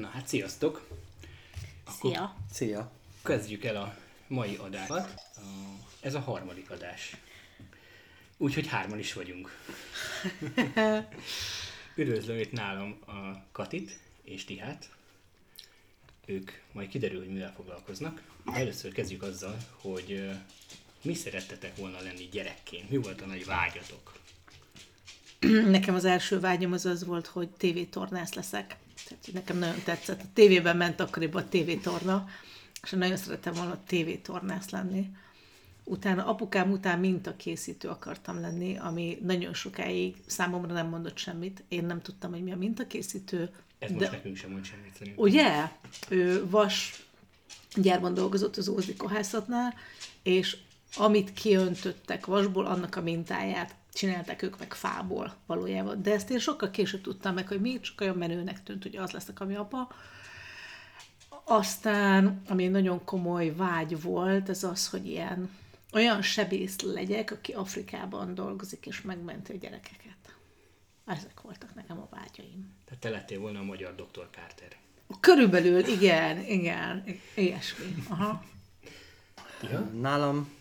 Na hát sziasztok! Szia! Szia! Kezdjük el a mai adást. Ez a harmadik adás. Úgyhogy hárman is vagyunk. Üdvözlöm itt nálam a Katit és Tihát. Ők majd kiderül, hogy mivel foglalkoznak. Először kezdjük azzal, hogy mi szerettetek volna lenni gyerekként? Mi volt a nagy vágyatok? Nekem az első vágyam az az volt, hogy tévétornász leszek. Tehát nekem nagyon tetszett. A tévében ment akkoriban a tévétorna, és nagyon szerettem volna tévétornász lenni. Utána apukám után mintakészítő akartam lenni, ami nagyon sokáig számomra nem mondott semmit. Én nem tudtam, hogy mi a mintakészítő. Ez most nekünk sem mond semmit szerintem. Ugye? Ő vas gyárban dolgozott az Ózdi kohászatnál, és amit kiöntöttek vasból, annak a mintáját csinálták ők meg fából valójában. De ezt én sokkal később tudtam meg, hogy még csak olyan menőnek tűnt, hogy az lesz a kami apa. Aztán, ami egy nagyon komoly vágy volt, ez az, hogy ilyen olyan sebész legyek, aki Afrikában dolgozik és megmenti a gyerekeket. Ezek voltak nekem a vágyaim. Tehát te lettél volna a magyar Dr. Carter. Körülbelül, igen, igen, ilyesmi. Aha. Ja? Nálam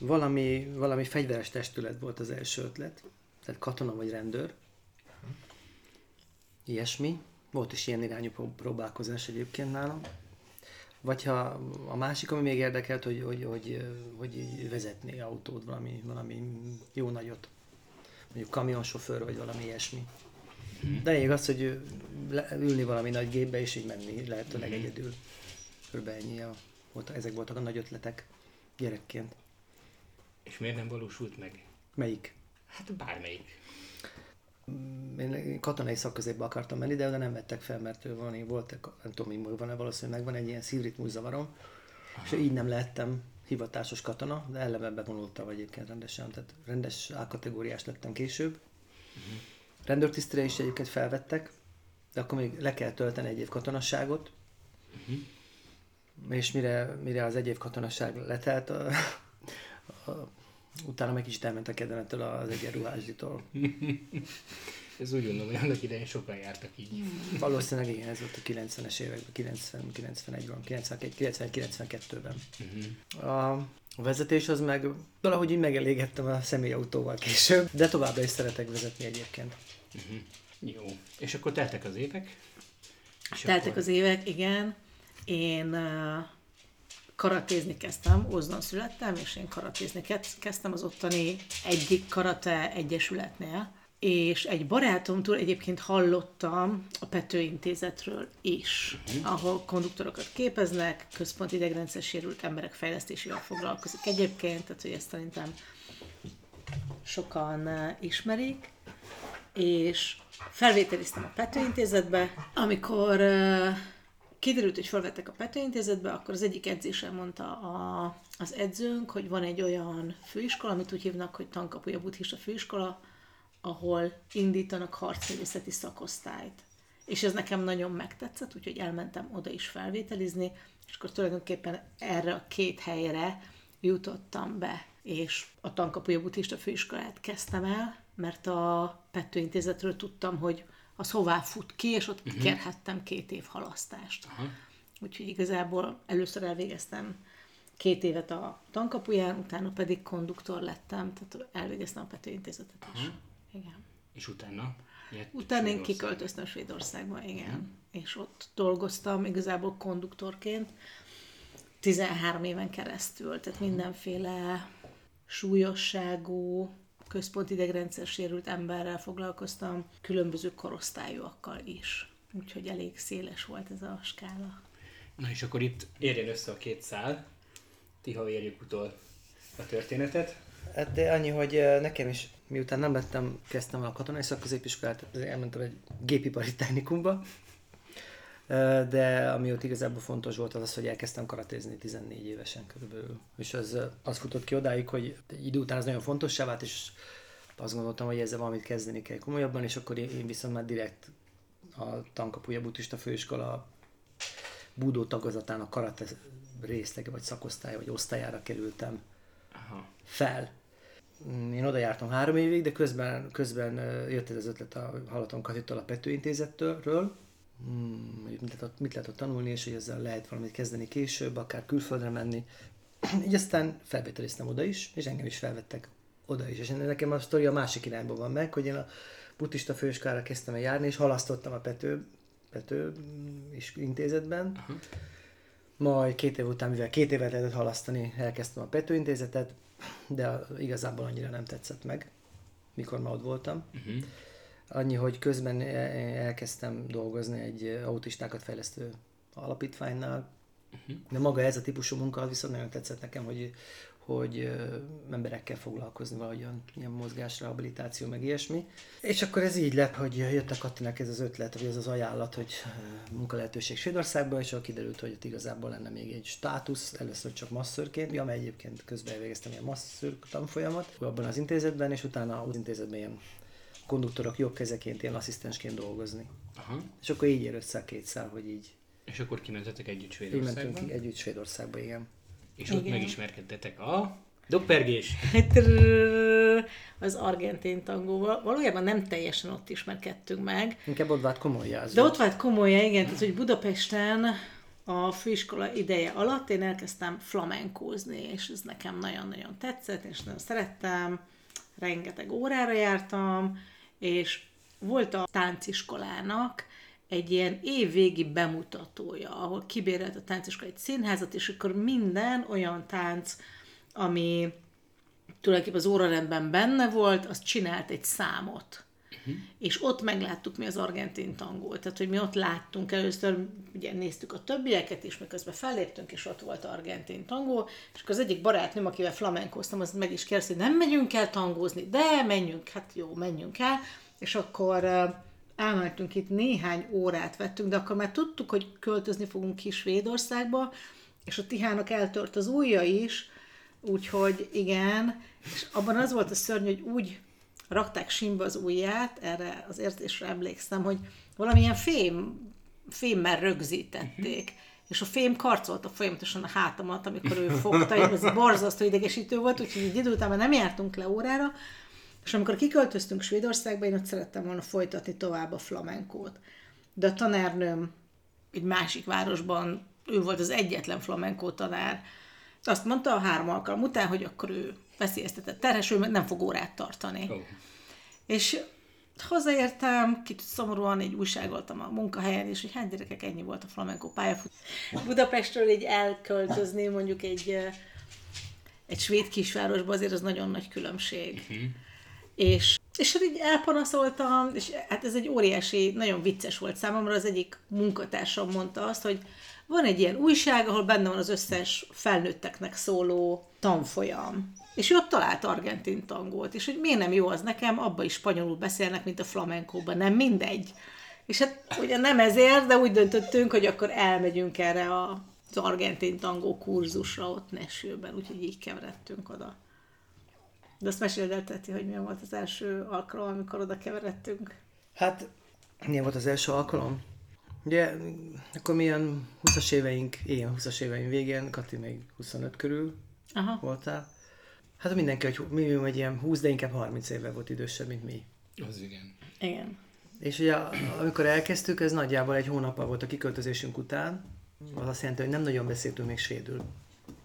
valami, valami fegyveres testület volt az első ötlet. Tehát katona vagy rendőr. Ilyesmi. Volt is ilyen irányú pró- próbálkozás egyébként nálam. Vagy ha a másik, ami még érdekelt, hogy, hogy, hogy, hogy vezetné autót, valami, valami jó nagyot. Mondjuk kamionsofőr, vagy valami ilyesmi. De lényeg az, hogy ülni valami nagy gépbe, és így menni lehetőleg egyedül. Körülbelül ennyi a, volt, ezek voltak a nagy ötletek gyerekként. És miért nem valósult meg? Melyik? Hát bármelyik. Én katonai szakközépbe akartam menni, de oda nem vettek fel, mert valami volt, nem tudom, hogy van-e valószínűleg megvan egy ilyen szívritmus zavarom, és így nem lehettem hivatásos katona, de eleve bevonultam egyébként rendesen, tehát rendes A-kategóriás lettem később. Uh-huh. Rendőrtisztre is egyébként felvettek, de akkor még le kell tölteni egy év katonasságot, uh-huh. és mire, mire az egy év katonasság letelt, a, utána meg is elment a kedvemetől az egyenruházsitól. Ez úgy gondolom, hogy annak idején sokan jártak így. Valószínűleg igen, ez volt a 90-es években, 90, 91-ben, 91, 92-ben. Uh-huh. A a vezetés az meg valahogy így megelégettem a személyautóval később, de továbbra is szeretek vezetni egyébként. Uh-huh. Jó. És akkor teltek az évek? És Teltek akkor... az évek, igen. Én uh, karatézni kezdtem, Ózdon születtem, és én karatézni kezd- kezdtem az ottani egyik karate egyesületnél, és egy barátomtól egyébként hallottam a Pető Intézetről is, ahol konduktorokat képeznek, központi idegrendszer sérült emberek fejlesztésével foglalkozik egyébként, tehát hogy ezt szerintem sokan eh, ismerik, és felvételiztem a Pető Intézetbe. Amikor uh, kiderült, hogy felvettek a Pető akkor az egyik edzésen mondta a, az edzőnk, hogy van egy olyan főiskola, amit úgy hívnak, hogy Tankapuja Buddhista Főiskola, ahol indítanak harcművészeti szakosztályt. És ez nekem nagyon megtetszett, úgyhogy elmentem oda is felvételizni, és akkor tulajdonképpen erre a két helyre jutottam be, és a Tankapuja Buddhista Főiskolát kezdtem el, mert a Pető Intézetről tudtam, hogy az hová fut ki, és ott uh-huh. kérhettem két év halasztást. Aha. Úgyhogy igazából először elvégeztem két évet a tankapuján, utána pedig konduktor lettem, tehát elvégeztem a Pető Intézetet is. Aha. Igen. És utána? Utána én kiköltöztem Svédországba, igen. És ott dolgoztam igazából konduktorként 13 éven keresztül, tehát mindenféle súlyosságú, központi idegrendszer sérült emberrel foglalkoztam, különböző korosztályúakkal is. Úgyhogy elég széles volt ez a skála. Na és akkor itt érjen össze a két szál. Tiha érjük utol a történetet. Hát de annyi, hogy nekem is, miután nem lettem, kezdtem el a katonai szakközépiskolát, azért elmentem egy gépipari technikumba, de ami ott igazából fontos volt az az, hogy elkezdtem karatézni 14 évesen körülbelül. És az, az futott ki odáig, hogy egy idő után ez nagyon fontossá vált, és azt gondoltam, hogy ezzel valamit kezdeni kell komolyabban, és akkor én viszont már direkt a Tankapuja Buddhista Főiskola búdó tagozatának karate részlege, vagy szakosztály, vagy osztályára kerültem Aha. fel. Én oda jártam három évig, de közben, közben jött ez az ötlet a Halaton Katitól a Pető Intézetről, mit, lehet mit lehet ott tanulni, és hogy ezzel lehet valamit kezdeni később, akár külföldre menni. Így aztán felvételiztem oda is, és engem is felvettek oda is. És nekem a sztori a másik irányba van meg, hogy én a buddhista főiskára kezdtem el járni, és halasztottam a Pető, Pető is intézetben. Uh-huh. Majd két év után, mivel két évet lehetett halasztani, elkezdtem a Pető intézetet, de igazából annyira nem tetszett meg, mikor már ott voltam. Uh-huh. Annyi, hogy közben elkezdtem dolgozni egy autistákat fejlesztő alapítványnál, uh-huh. de maga ez a típusú munka az viszont nagyon tetszett nekem, hogy hogy emberekkel foglalkozni valahogyan, ilyen mozgás, rehabilitáció, meg ilyesmi. És akkor ez így lett, hogy jött a Katinak ez az ötlet, vagy ez az ajánlat, hogy munkalehetőség Svédországban, és akkor kiderült, hogy itt igazából lenne még egy státusz, először csak masszörként, amely egyébként közben végeztem ilyen masször tanfolyamat abban az intézetben, és utána az intézetben ilyen konduktorok jobb kezeként, ilyen asszisztensként dolgozni. Aha. És akkor így ér össze a két szál, hogy így. És akkor kimentetek együtt Svédországba? Így mentünk együtt Svédországba, igen. És Igen. ott megismerkedtetek a doppergés. az argentin tangóval. Valójában nem teljesen ott ismerkedtünk meg. Inkább ott vált komolyá. De ott vált komolyá, igen. Tehát, hogy Budapesten a főiskola ideje alatt én elkezdtem flamenkózni, és ez nekem nagyon-nagyon tetszett, és nagyon szerettem. Rengeteg órára jártam, és volt a tánciskolának egy ilyen évvégi bemutatója, ahol kibérelt a tánciskola egy színházat, és akkor minden olyan tánc, ami tulajdonképpen az órarendben benne volt, az csinált egy számot. Uh-huh. És ott megláttuk mi az argentin tangót. Tehát, hogy mi ott láttunk először, ugye néztük a többieket is, miközben felléptünk, és ott volt argentin tangó, és akkor az egyik barátnőm, akivel flamenkoztam, az meg is kérdezte, hogy nem megyünk el tangózni, de menjünk, hát jó, menjünk el, és akkor elmentünk itt néhány órát vettünk, de akkor már tudtuk, hogy költözni fogunk ki Svédországba, és a Tihának eltört az ujja is, úgyhogy igen, és abban az volt a szörny, hogy úgy rakták simba az ujját, erre az érzésre emlékszem, hogy valamilyen fém, fémmel rögzítették. Uh-huh. És a fém karcolta folyamatosan a hátamat, amikor ő fogta, és ez borzasztó idegesítő volt, úgyhogy egy idő után már nem jártunk le órára, és amikor kiköltöztünk Svédországba, én ott szerettem volna folytatni tovább a flamenkót. De a tanárnőm egy másik városban, ő volt az egyetlen flamenkó tanár, azt mondta a három alkalom után, hogy akkor ő veszélyeztetett terhes, ő nem fog órát tartani. Oh. És hazaértem, kicsit szomorúan így újságoltam a munkahelyen, és hogy hát gyerekek, ennyi volt a flamenco pályafut. Budapestről így elköltözni mondjuk egy, egy svéd kisvárosba, azért az nagyon nagy különbség. Uh-huh. És, és hát így elpanaszoltam, és hát ez egy óriási, nagyon vicces volt számomra, az egyik munkatársam mondta azt, hogy van egy ilyen újság, ahol benne van az összes felnőtteknek szóló tanfolyam. És ő ott talált argentin tangót, és hogy miért nem jó az nekem, abba is spanyolul beszélnek, mint a flamenkóban, nem mindegy. És hát ugye nem ezért, de úgy döntöttünk, hogy akkor elmegyünk erre a, az argentin tangó kurzusra ott Nesőben, úgyhogy így keveredtünk oda. De azt meséld el, Teti, hogy milyen volt az első alkalom, amikor oda keveredtünk. Hát, milyen volt az első alkalom? Ugye, akkor milyen 20-as éveink, ilyen 20-as éveink végén, Kati még 25 körül Aha. voltál. Hát mindenki, hogy mi egy ilyen 20, de inkább 30 éve volt idősebb, mint mi. Az igen. Igen. És ugye amikor elkezdtük, ez nagyjából egy hónappal volt a kiköltözésünk után, az azt jelenti, hogy nem nagyon beszéltünk még svédül.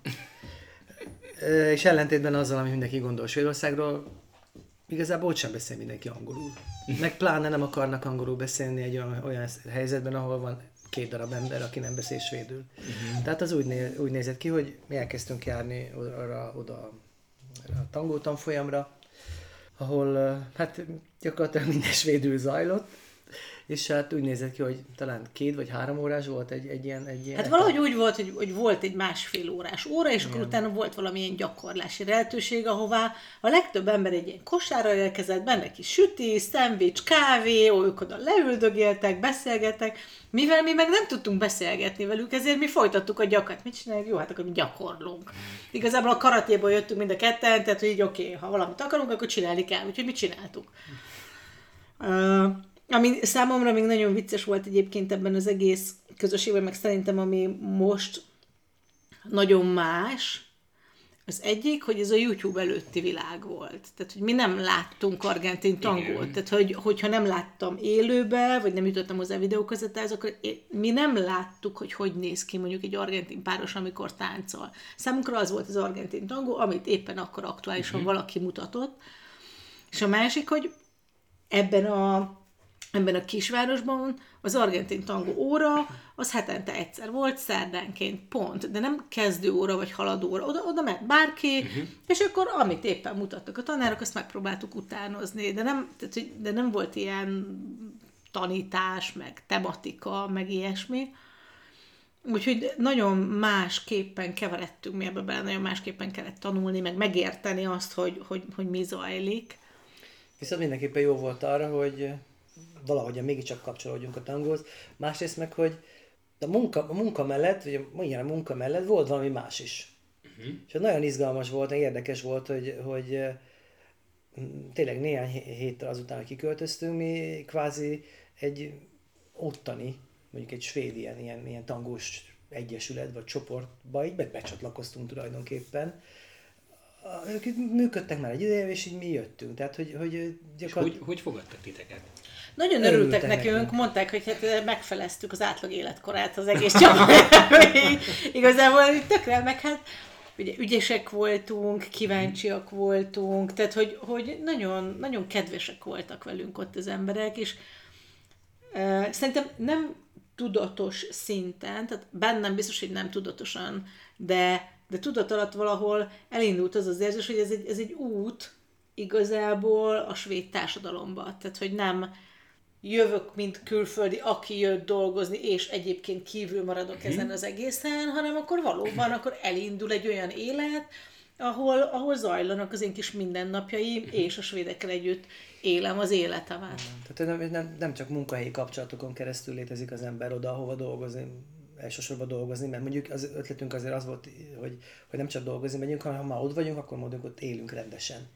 És ellentétben azzal, ami mindenki gondol Svédországról, igazából ott sem beszél mindenki angolul. Meg pláne nem akarnak angolul beszélni egy olyan, olyan helyzetben, ahol van két darab ember, aki nem beszél svédül. Uh-huh. Tehát az úgy, né, úgy nézett ki, hogy mi elkezdtünk járni oda, oda a tangó tanfolyamra, ahol hát gyakorlatilag minden svédül zajlott, és hát úgy nézett ki, hogy talán két vagy három órás volt egy, egy ilyen... Egy ilyen hát valahogy úgy volt, hogy, hogy volt egy másfél órás óra, és Igen. akkor utána volt valamilyen gyakorlási lehetőség, ahová a legtöbb ember egy ilyen kosárra érkezett, benne kis süti, szendvics, kávé, ők oda leüldögéltek, beszélgettek, mivel mi meg nem tudtunk beszélgetni velük, ezért mi folytattuk a gyakat. Mit csináljuk? Jó, hát akkor mi gyakorlunk. Igazából a karatéból jöttünk mind a ketten, tehát hogy így oké, okay, ha valamit akarunk, akkor csinálni kell, úgyhogy mit csináltuk. Uh, ami számomra még nagyon vicces volt egyébként ebben az egész közösségben, meg szerintem ami most nagyon más, Az egyik, hogy ez a YouTube előtti világ volt. Tehát, hogy mi nem láttunk argentin tangót. Igen. Tehát, hogy, hogyha nem láttam élőbe, vagy nem jutottam hozzá videókazettához, akkor én- mi nem láttuk, hogy hogy néz ki mondjuk egy argentin páros, amikor táncol. Számunkra az volt az argentin tangó, amit éppen akkor aktuálisan uh-huh. valaki mutatott. És a másik, hogy ebben a, ebben a kisvárosban az argentin tangó óra az hetente egyszer volt, szerdánként pont, de nem kezdő óra vagy haladó óra. Oda, oda ment bárki, uh-huh. és akkor amit éppen mutattak a tanárok, azt megpróbáltuk utánozni, de nem, tehát, de nem volt ilyen tanítás, meg tematika, meg ilyesmi. Úgyhogy nagyon másképpen keveredtünk mi ebbe bele, nagyon másképpen kellett tanulni, meg megérteni azt, hogy, hogy, hogy mi zajlik. Viszont mindenképpen jó volt arra, hogy valahogy mégiscsak kapcsolódjunk a tangóhoz. Másrészt meg, hogy a munka, a munka mellett, vagy a, igen, a munka mellett volt valami más is. Uh-huh. És nagyon izgalmas volt, érdekes volt, hogy, hogy tényleg néhány hé- héttel azután, hogy kiköltöztünk, mi kvázi egy ottani, mondjuk egy svéd ilyen, ilyen, ilyen tangós egyesület vagy csoportba így be- becsatlakoztunk tulajdonképpen. Ők működtek már egy ideje, és így mi jöttünk. Tehát, hogy, hogy És gyakorlatilag... hogy, hogy fogadtak titeket? Nagyon Örültek örültek nekünk, nekünk. mondták, hogy hát megfeleztük az átlag életkorát az egész csapatnak. Igazából tökre, meg hát ugye ügyesek voltunk, kíváncsiak voltunk, tehát hogy, hogy nagyon, nagyon kedvesek voltak velünk ott az emberek, és uh, szerintem nem tudatos szinten, tehát bennem biztos, hogy nem tudatosan, de, de tudat alatt valahol elindult az az érzés, hogy ez egy, ez egy út igazából a svéd társadalomba. Tehát, hogy nem jövök, mint külföldi, aki jött dolgozni, és egyébként kívül maradok ezen az egészen, hanem akkor valóban akkor elindul egy olyan élet, ahol, ahol zajlanak az én kis mindennapjaim, és a svédekkel együtt élem az életemet. Tehát nem, nem, nem csak munkahelyi kapcsolatokon keresztül létezik az ember oda, ahova dolgozni, elsősorban dolgozni, mert mondjuk az ötletünk azért az volt, hogy, hogy nem csak dolgozni megyünk, hanem ha már ott vagyunk, akkor mondjuk ott élünk rendesen.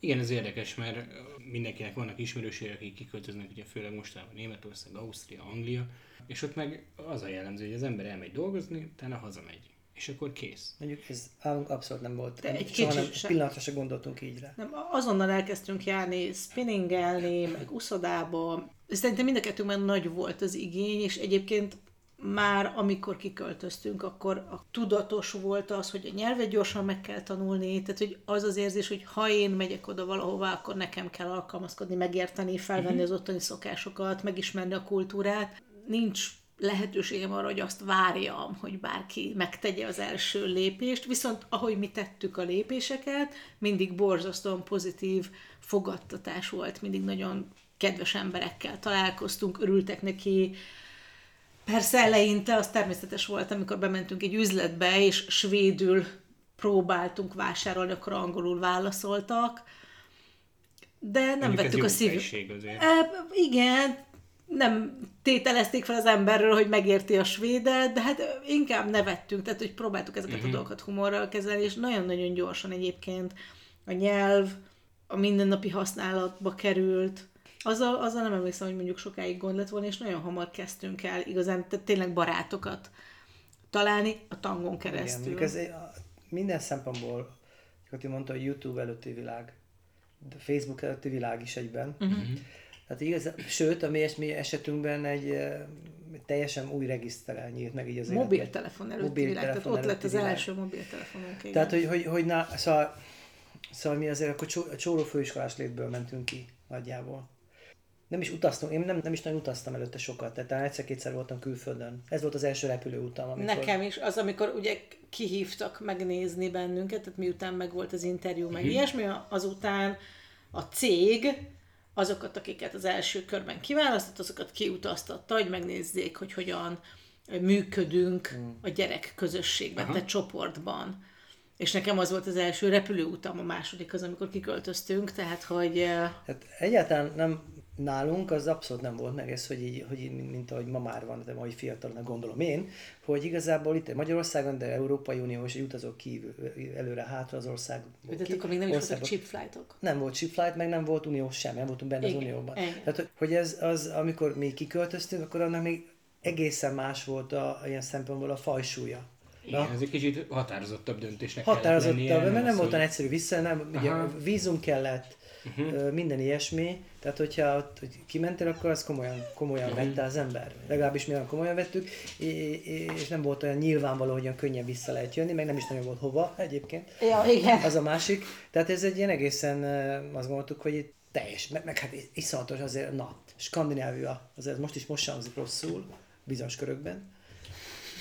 Igen, ez érdekes, mert mindenkinek vannak ismerősei, akik kiköltöznek, ugye főleg mostanában Németország, Ausztria, Anglia, és ott meg az a jellemző, hogy az ember elmegy dolgozni, utána hazamegy. És akkor kész. Mondjuk ez állunk abszolút nem volt. De egy soha nem, pillanatra se gondoltunk így rá. Nem, azonnal elkezdtünk járni spinningelni, meg uszodába. Szerintem mind a kettőnkben nagy volt az igény, és egyébként már amikor kiköltöztünk, akkor a tudatos volt az, hogy a nyelvet gyorsan meg kell tanulni, tehát hogy az az érzés, hogy ha én megyek oda valahova, akkor nekem kell alkalmazkodni, megérteni, felvenni az ottani szokásokat, megismerni a kultúrát. Nincs lehetőségem arra, hogy azt várjam, hogy bárki megtegye az első lépést, viszont ahogy mi tettük a lépéseket, mindig borzasztóan pozitív fogadtatás volt, mindig nagyon kedves emberekkel találkoztunk, örültek neki, Persze eleinte az természetes volt, amikor bementünk egy üzletbe, és svédül próbáltunk vásárolni, akkor angolul válaszoltak, de nem Mondjuk vettük a azért. E, igen, nem tételezték fel az emberről, hogy megérti a svédet, de hát inkább nevettünk, tehát hogy próbáltuk ezeket uh-huh. a dolgokat humorral kezelni, és nagyon-nagyon gyorsan egyébként a nyelv a mindennapi használatba került. Azzal, azzal nem emlékszem, hogy mondjuk sokáig gond lett volna, és nagyon hamar kezdtünk el igazán tehát tényleg barátokat találni a tangon Igen, keresztül. mondjuk ez egy- a- minden szempontból, hogy mondta, hogy YouTube előtti világ, de Facebook előtti világ is egyben. Uh-huh. Tehát igaz, sőt, a mi, mi esetünkben egy teljesen új regiszterel nyílt meg így az. Mobiltelefon előtti Mobiltelefon világ, tehát ott lett az világ. első mobiltelefonunk. igen. Tehát, hogy, hogy, hogy na, szóval, szóval mi azért akkor csó, csóró főiskolás létből mentünk ki nagyjából. Nem is utaztunk, én nem, nem is nagyon utaztam előtte sokat, tehát talán egyszer-kétszer voltam külföldön. Ez volt az első repülőutam, amikor... Nekem is, az, amikor ugye kihívtak megnézni bennünket, tehát miután meg volt az interjú, meg ilyesmi, azután a cég azokat, akiket az első körben kiválasztott, azokat kiutaztatta, hogy megnézzék, hogy hogyan működünk a gyerek közösségben, tehát csoportban. És nekem az volt az első repülőutam, a második az, amikor kiköltöztünk, tehát hogy Hát egyáltalán nem nálunk az abszolút nem volt meg ez, hogy így, hogy így mint, mint ahogy ma már van, de mai fiatalnak gondolom én, hogy igazából itt Magyarországon, de Európai Uniós utazók kívül, előre-hátra az ország. tehát akkor még nem is voltak chip flightok. Nem volt chip flight, meg nem volt uniós sem, nem voltunk benne Igen, az unióban. igen. Tehát, hogy- ez az, amikor mi kiköltöztünk, akkor annak még egészen más volt a ilyen szempontból a fajsúlya. Igen, ez egy kicsit határozottabb döntésnek Határozottabb, kellett lennie, mert nem az, volt olyan egyszerű vissza, nem, ugye Aha. vízum kellett, uh-huh. minden ilyesmi, tehát hogyha ott, hogy kimentél, akkor azt komolyan, komolyan uh-huh. vette az ember. Legalábbis mi olyan komolyan vettük, és nem volt olyan nyilvánvaló, hogy olyan könnyen vissza lehet jönni, meg nem is nagyon volt hova egyébként. Ja, igen. Az a másik. Tehát ez egy ilyen egészen, azt gondoltuk, hogy itt teljes, meg, meg hát iszonyatos azért, na, Skandinávia, azért most is most hangzik rosszul, bizonyos körökben.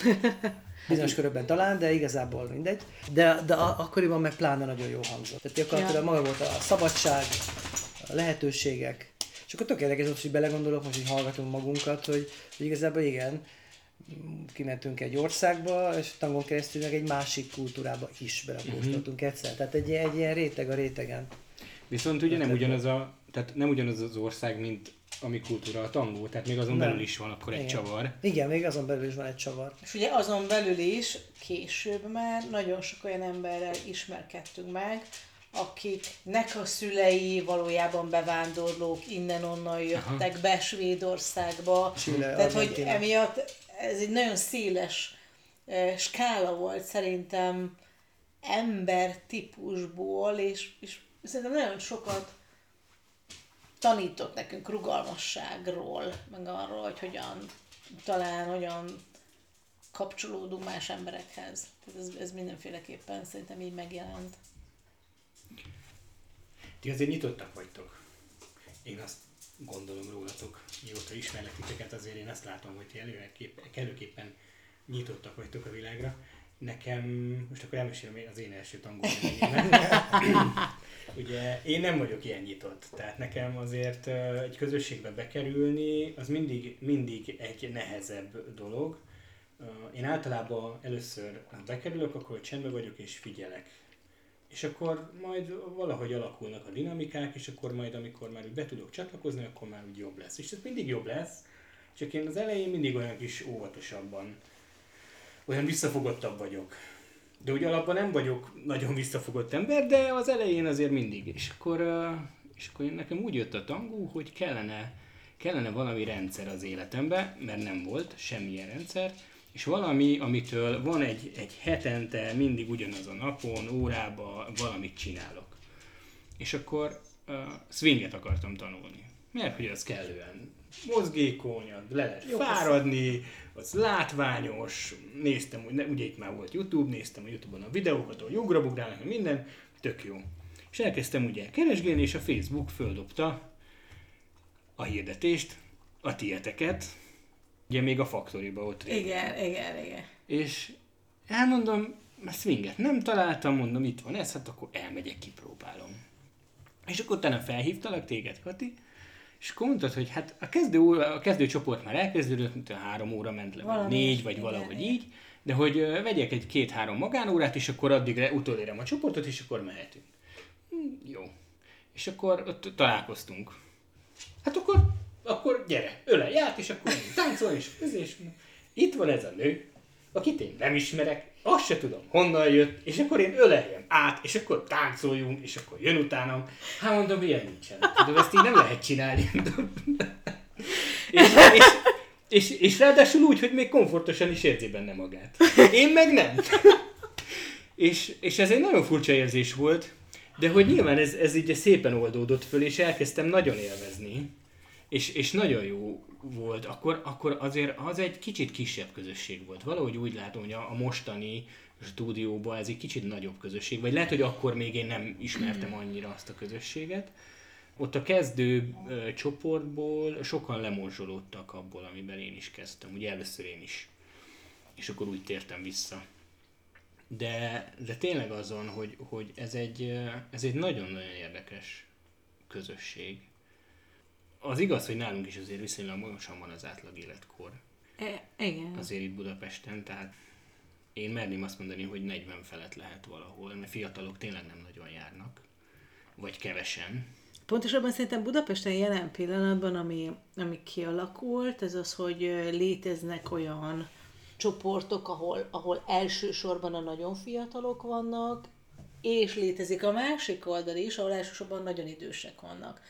Bizonyos körökben talán, de igazából mindegy. De, de a- akkoriban meg pláne nagyon jó hangzott. Tehát gyakorlatilag Ja. maga volt a szabadság, a lehetőségek. És akkor tök érdekes volt, hogy belegondolok, most így hallgatunk magunkat, hogy, hogy igazából igen, kimentünk egy országba, és tangon keresztül meg egy másik kultúrába is belekóstoltunk egyszer. Tehát egy, egy ilyen réteg a rétegen. Viszont ugye nem ugyanaz, a, tehát nem ugyanaz az ország, mint a mi kultúra a tangó, tehát még azon Nem. belül is van akkor egy Igen. csavar. Igen, még azon belül is van egy csavar. És ugye azon belül is később már nagyon sok olyan emberrel ismerkedtünk meg, akiknek a szülei valójában bevándorlók innen-onnan jöttek be Svédországba. Chile, Tehát, hogy emiatt ez egy nagyon széles eh, skála volt szerintem ember típusból, és, és szerintem nagyon sokat tanított nekünk rugalmasságról, meg arról, hogy hogyan talán hogyan kapcsolódunk más emberekhez. Tehát ez, ez mindenféleképpen szerintem így megjelent. Ti azért nyitottak vagytok. Én azt gondolom rólatok, mióta ismerlek titeket, azért én azt látom, hogy ti előképp, előképpen nyitottak vagytok a világra. Nekem, most akkor elmesélem az én első tangó Ugye én nem vagyok ilyen nyitott, tehát nekem azért egy közösségbe bekerülni, az mindig, mindig egy nehezebb dolog. Én általában először, ha bekerülök, akkor csendben vagyok és figyelek. És akkor majd valahogy alakulnak a dinamikák, és akkor majd, amikor már be tudok csatlakozni, akkor már úgy jobb lesz. És ez mindig jobb lesz, csak én az elején mindig olyan kis óvatosabban, olyan visszafogottabb vagyok. De úgy alapban nem vagyok nagyon visszafogott ember, de az elején azért mindig. És akkor, és akkor nekem úgy jött a tangó, hogy kellene, kellene valami rendszer az életembe, mert nem volt semmilyen rendszer, és valami, amitől van egy, egy hetente, mindig ugyanaz a napon, órába valamit csinálok. És akkor uh, swinget akartam tanulni. Mert hogy az kellően mozgékony, le lehet Jó, fáradni, az látványos, néztem, ugye itt már volt YouTube, néztem a Youtube-on a videókat, ahol ugrabugrálnak, minden, tök jó. És elkezdtem ugye keresgélni, és a Facebook földobta a hirdetést, a tieteket, ugye még a Factory-ba ott régen. Igen, igen, igen. És elmondom, a swinget nem találtam, mondom, itt van ez, hát akkor elmegyek, kipróbálom. És akkor utána felhívtalak téged, Kati, és akkor mondtad, hogy hát a kezdő, óra, a kezdő csoport már elkezdődött, mint három óra ment le, vagy Valami négy, vagy igen, valahogy így, de hogy vegyek egy két-három magánórát, és akkor addigra utolérem a csoportot, és akkor mehetünk. Hm, jó. És akkor ott találkoztunk. Hát akkor, akkor gyere, ölelj át, és akkor táncolni, és, és itt van ez a nő, akit én nem ismerek, azt se tudom honnan jött, és akkor én öleljem át, és akkor táncoljunk, és akkor jön utánam. Hát mondom, ilyen nincsen. Tudom, ezt így nem lehet csinálni. és, és, és, és ráadásul úgy, hogy még komfortosan is érzi benne magát. Én meg nem. és, és ez egy nagyon furcsa érzés volt, de hogy nyilván ez, ez így szépen oldódott föl, és elkezdtem nagyon élvezni. És, és nagyon jó volt, akkor, akkor azért az egy kicsit kisebb közösség volt. Valahogy úgy látom, hogy a, a mostani stúdióban ez egy kicsit nagyobb közösség, vagy lehet, hogy akkor még én nem ismertem annyira azt a közösséget. Ott a kezdő ö, csoportból sokan lemorzsolódtak abból, amiben én is kezdtem, ugye először én is. És akkor úgy tértem vissza. De, de tényleg azon, hogy, hogy ez egy, ez egy nagyon-nagyon érdekes közösség. Az igaz, hogy nálunk is azért viszonylag magasan van az átlag életkor. E, igen. Azért itt Budapesten, tehát én merném azt mondani, hogy 40 felett lehet valahol, mert fiatalok tényleg nem nagyon járnak. Vagy kevesen. Pontosabban szerintem Budapesten jelen pillanatban, ami, ami kialakult, ez az, hogy léteznek olyan csoportok, ahol, ahol elsősorban a nagyon fiatalok vannak, és létezik a másik oldal is, ahol elsősorban nagyon idősek vannak.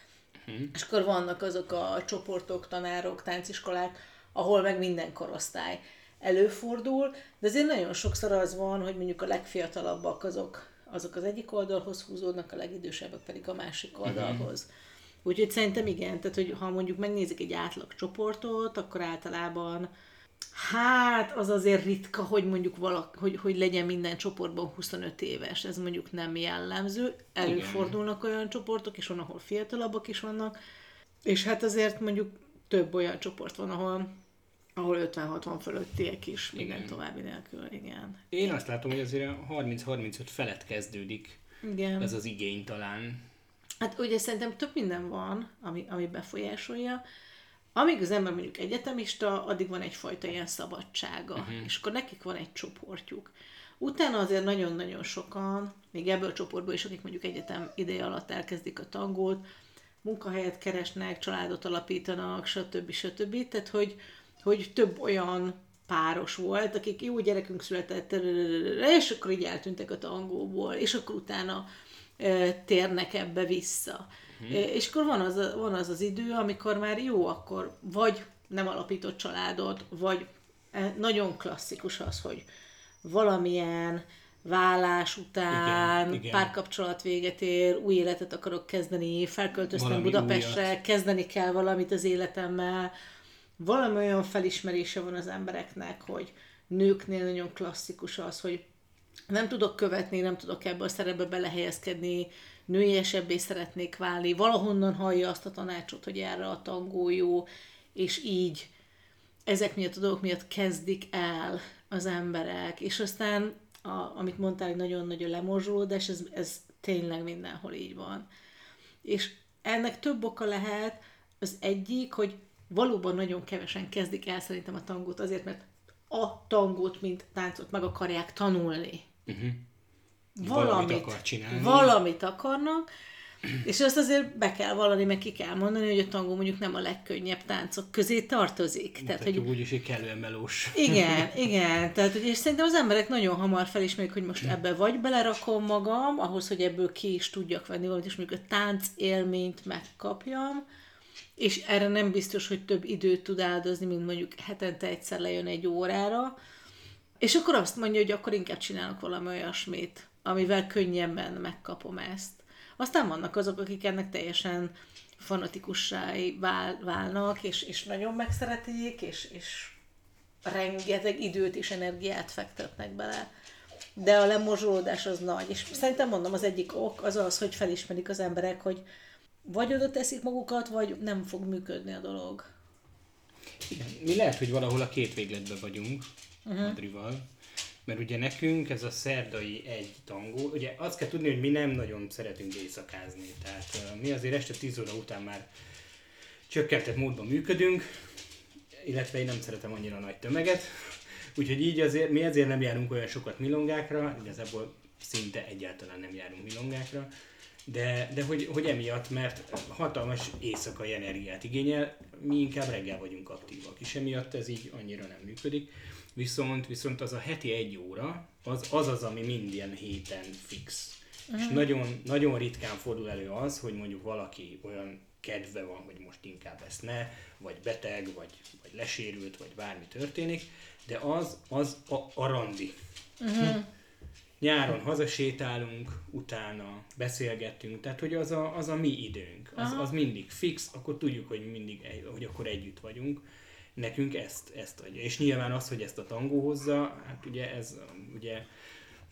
És akkor vannak azok a csoportok, tanárok, tánciskolák, ahol meg minden korosztály. előfordul, de azért nagyon sokszor az van, hogy mondjuk a legfiatalabbak azok, azok az egyik oldalhoz húzódnak, a legidősebbek pedig a másik oldalhoz. Uh-huh. Úgyhogy szerintem igen, tehát hogy ha mondjuk megnézik egy átlag csoportot, akkor általában Hát, az azért ritka, hogy mondjuk valak, hogy, hogy legyen minden csoportban 25 éves. Ez mondjuk nem jellemző. Előfordulnak Igen. olyan csoportok, és van, ahol fiatalabbak is vannak. És hát azért mondjuk több olyan csoport van, ahol ahol 50-60 fölöttiek is, minden igen. további nélkül, igen. Én azt látom, hogy azért 30-35 felett kezdődik igen. ez az igény talán. Hát ugye szerintem több minden van, ami, ami befolyásolja. Amíg az ember mondjuk egyetemista, addig van egyfajta ilyen szabadsága, uh-huh. és akkor nekik van egy csoportjuk. Utána azért nagyon-nagyon sokan, még ebből a csoportból is, akik mondjuk egyetem ideje alatt elkezdik a tangót, munkahelyet keresnek, családot alapítanak, stb. stb. Tehát, hogy, hogy több olyan páros volt, akik jó gyerekünk született, és akkor így eltűntek a tangóból, és akkor utána térnek ebbe vissza. Uh-huh. És akkor van az, van az az idő, amikor már jó, akkor vagy nem alapított családot, vagy e, nagyon klasszikus az, hogy valamilyen vállás után, igen, igen. párkapcsolat véget ér, új életet akarok kezdeni, felköltöztem Valami Budapestre, újat. kezdeni kell valamit az életemmel. Valami olyan felismerése van az embereknek, hogy nőknél nagyon klasszikus az, hogy nem tudok követni, nem tudok ebbe a szerepbe belehelyezkedni, nőiesebbé szeretnék válni, valahonnan hallja azt a tanácsot, hogy erre a tangó jó, és így ezek miatt a dolgok miatt kezdik el az emberek, és aztán, a, amit mondtál, hogy nagyon nagy a lemorzsolódás, ez, ez tényleg mindenhol így van. És ennek több oka lehet, az egyik, hogy valóban nagyon kevesen kezdik el szerintem a tangót azért, mert a tangót, mint táncot meg akarják tanulni. Uh-huh. Valamit, valamit akar csinálni. Valamit akarnak, és azt azért be kell vallani, meg ki kell mondani, hogy a tangó mondjuk nem a legkönnyebb táncok közé tartozik. Tehát, hogy úgy is, hogy kellően melós. Igen, igen. Tehát, hogy, és szerintem az emberek nagyon hamar felismerik, hogy most ebbe vagy belerakom magam, ahhoz, hogy ebből ki is tudjak venni valamit, és mondjuk a tánc élményt megkapjam, és erre nem biztos, hogy több időt tud áldozni, mint mondjuk hetente egyszer lejön egy órára, és akkor azt mondja, hogy akkor inkább csinálok valami olyasmit, amivel könnyebben megkapom ezt. Aztán vannak azok, akik ennek teljesen fanatikussá vál, válnak, és, és nagyon megszeretik, és, és rengeteg időt és energiát fektetnek bele. De a lemorzsolódás az nagy. És szerintem mondom, az egyik ok az az, hogy felismerik az emberek, hogy vagy oda teszik magukat, vagy nem fog működni a dolog. Igen. Mi lehet, hogy valahol a két végletben vagyunk, uh-huh. Adrival, mert ugye nekünk ez a szerdai egy tangó, ugye azt kell tudni, hogy mi nem nagyon szeretünk éjszakázni, tehát mi azért este 10 óra után már csökkentett módban működünk, illetve én nem szeretem annyira nagy tömeget, úgyhogy így azért, mi ezért nem járunk olyan sokat milongákra, igazából szinte egyáltalán nem járunk milongákra, de, de hogy, hogy emiatt, mert hatalmas éjszakai energiát igényel, mi inkább reggel vagyunk aktívak, és emiatt ez így annyira nem működik. Viszont, viszont az a heti egy óra, az az, az ami minden héten fix. Uh-huh. És mhm. nagyon, nagyon ritkán fordul elő az, hogy mondjuk valaki olyan kedve van, hogy most inkább ezt ne, vagy beteg, vagy, vagy lesérült, vagy bármi történik, de az, az a, a randi. Uh-huh. Nyáron hazasétálunk, utána beszélgetünk, tehát hogy az a, az a mi időnk, az, az mindig fix, akkor tudjuk, hogy mindig, hogy akkor együtt vagyunk nekünk ezt, ezt adja. És nyilván az, hogy ezt a tangó hozza, hát ugye ez ugye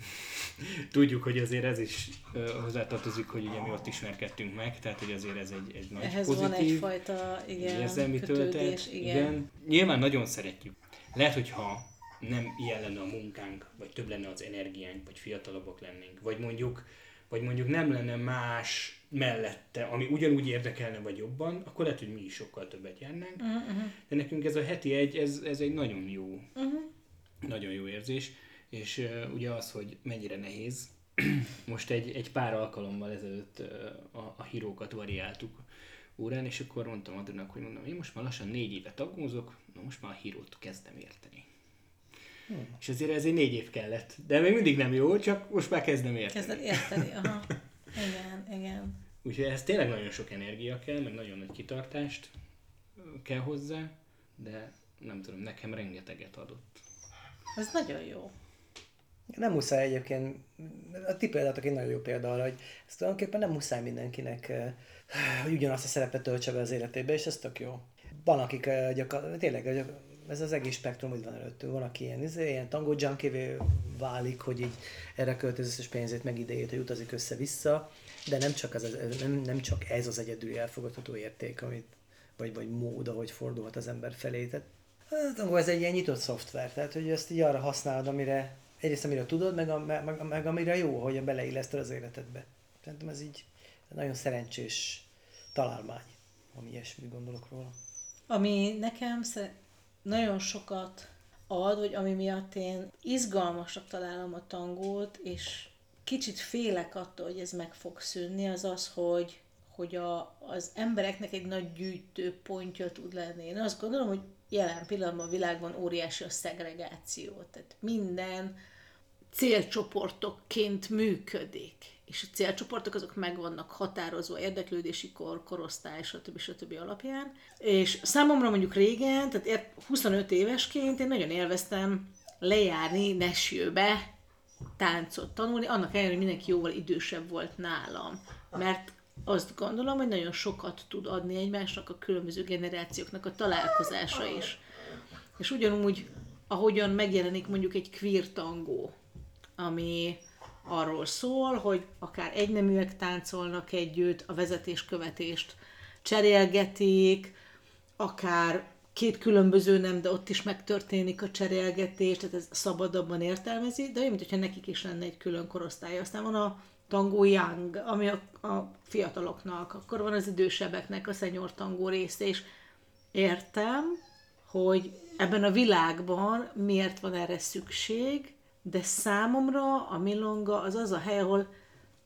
tudjuk, hogy azért ez is uh, hozzátartozik, hogy ugye mi ott ismerkedtünk meg, tehát hogy azért ez egy, egy nagy Ehhez pozitív van egyfajta igen, érzelmi töltet. Igen. igen. Nyilván nagyon szeretjük. Lehet, hogyha nem ilyen lenne a munkánk, vagy több lenne az energiánk, vagy fiatalabbak lennénk, vagy mondjuk, vagy mondjuk nem lenne más mellette, ami ugyanúgy érdekelne vagy jobban, akkor lehet, hogy mi is sokkal többet járnánk. Uh-huh. De nekünk ez a heti egy, ez, ez egy nagyon jó, uh-huh. nagyon jó érzés, és uh, ugye az, hogy mennyire nehéz. Most egy, egy pár alkalommal ezelőtt uh, a, a hírókat variáltuk órán, és akkor mondtam Adrinak, hogy mondom, én most már lassan négy éve tagózok, na most már a hírót kezdem érteni. Hmm. És azért ez egy négy év kellett. De még mindig nem jó, csak most már kezdem érteni. Kezdem érteni, aha. Igen, igen. Úgyhogy ez tényleg nagyon sok energia kell, meg nagyon nagy kitartást kell hozzá, de nem tudom, nekem rengeteget adott. Ez nagyon jó. Nem muszáj egyébként, a ti példátok egy nagyon jó példa arra, hogy ez tulajdonképpen nem muszáj mindenkinek, eh, hogy ugyanazt a szerepet töltse be az életébe, és ez tök jó. Van, akik eh, gyakor- tényleg eh, ez az egész spektrum úgy van előttünk. Van, aki ilyen, izé, ilyen tango junkie válik, hogy így erre költi az összes pénzét, meg idejét, hogy utazik össze-vissza, de nem csak, az, nem, nem csak ez az egyedüli elfogadható érték, amit, vagy, vagy mód, ahogy fordulhat az ember felé. Tehát, a tango ez egy ilyen nyitott szoftver, tehát hogy ezt így arra használod, amire egyrészt amire tudod, meg, a, meg, meg, meg amire jó, hogy beleilleszted az életedbe. Szerintem ez így nagyon szerencsés találmány, ami ilyesmit gondolok róla. Ami nekem nagyon sokat ad, vagy ami miatt én izgalmasnak találom a tangót, és kicsit félek attól, hogy ez meg fog szűnni, az az, hogy, hogy a, az embereknek egy nagy gyűjtőpontja tud lenni. Én azt gondolom, hogy jelen pillanatban a világban óriási a szegregáció. Tehát minden célcsoportokként működik. És a célcsoportok azok meg vannak határozva érdeklődési kor, korosztály, stb. stb. alapján. És számomra mondjuk régen, tehát ér- 25 évesként én nagyon élveztem lejárni Nesjöbe, táncot tanulni, annak ellenére, hogy mindenki jóval idősebb volt nálam. Mert azt gondolom, hogy nagyon sokat tud adni egymásnak a különböző generációknak a találkozása is. És ugyanúgy, ahogyan megjelenik mondjuk egy queer tangó, ami arról szól, hogy akár egyneműek táncolnak együtt, a vezetéskövetést cserélgetik, akár két különböző nem, de ott is megtörténik a cserélgetés, tehát ez szabadabban értelmezi, de olyan, mintha nekik is lenne egy külön korosztály. Aztán van a Tango Young, ami a, a fiataloknak, akkor van az idősebbeknek a senior tangó része, és értem, hogy ebben a világban miért van erre szükség, de számomra a milonga az az a hely, ahol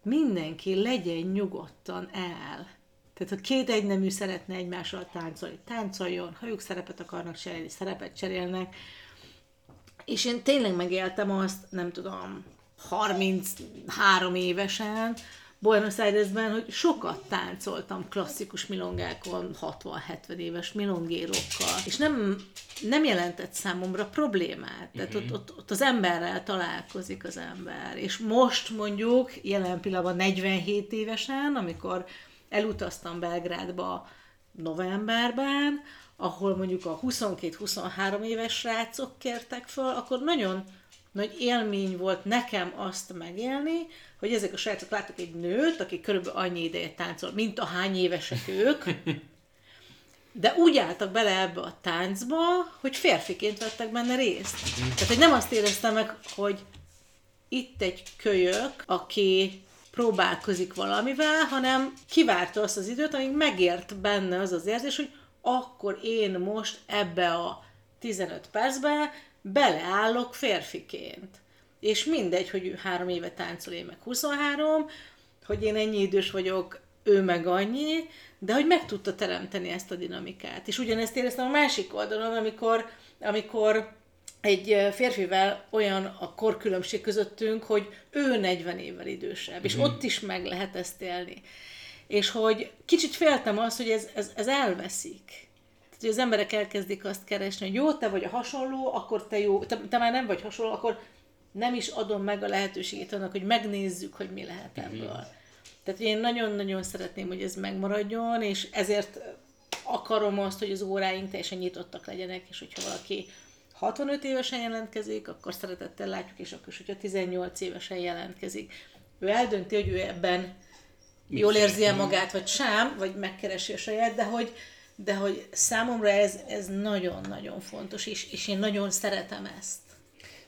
mindenki legyen nyugodtan el. Tehát ha két egynemű szeretne egymással táncolni, táncoljon, ha ők szerepet akarnak cserélni, szerepet cserélnek. És én tényleg megéltem azt, nem tudom, 33 évesen, Buenos Airesben, hogy sokat táncoltam klasszikus milongákon 60-70 éves milongérokkal, és nem, nem jelentett számomra problémát. Tehát ott, ott, ott az emberrel találkozik az ember. És most mondjuk, jelen pillanatban 47 évesen, amikor elutaztam Belgrádba novemberben, ahol mondjuk a 22-23 éves srácok kértek föl, akkor nagyon nagy élmény volt nekem azt megélni, hogy ezek a srácok láttak egy nőt, aki körülbelül annyi ideje táncol, mint a hány évesek ők, de úgy álltak bele ebbe a táncba, hogy férfiként vettek benne részt. Tehát, hogy nem azt éreztem meg, hogy itt egy kölyök, aki próbálkozik valamivel, hanem kivárta azt az időt, amíg megért benne az az érzés, hogy akkor én most ebbe a 15 percbe beleállok férfiként. És mindegy, hogy ő három éve táncol, én meg 23, hogy én ennyi idős vagyok, ő meg annyi, de hogy meg tudta teremteni ezt a dinamikát. És ugyanezt éreztem a másik oldalon, amikor, amikor egy férfivel olyan a korkülönbség közöttünk, hogy ő 40 évvel idősebb, és ott is meg lehet ezt élni. És hogy kicsit féltem azt, hogy ez, ez, ez elveszik. Hogy az emberek elkezdik azt keresni, hogy jó, te vagy a hasonló, akkor te jó, te, te már nem vagy hasonló, akkor nem is adom meg a lehetőségét annak, hogy megnézzük, hogy mi lehet ebből. Tehát én nagyon-nagyon szeretném, hogy ez megmaradjon, és ezért akarom azt, hogy az óráink teljesen nyitottak legyenek, és hogyha valaki 65 évesen jelentkezik, akkor szeretettel látjuk, és akkor is, hogyha 18 évesen jelentkezik. Ő eldönti, hogy ő ebben Mit jól érzi szeretne? magát, vagy sem, vagy megkeresi a saját, de hogy, de hogy számomra ez, ez nagyon-nagyon fontos, és, és én nagyon szeretem ezt.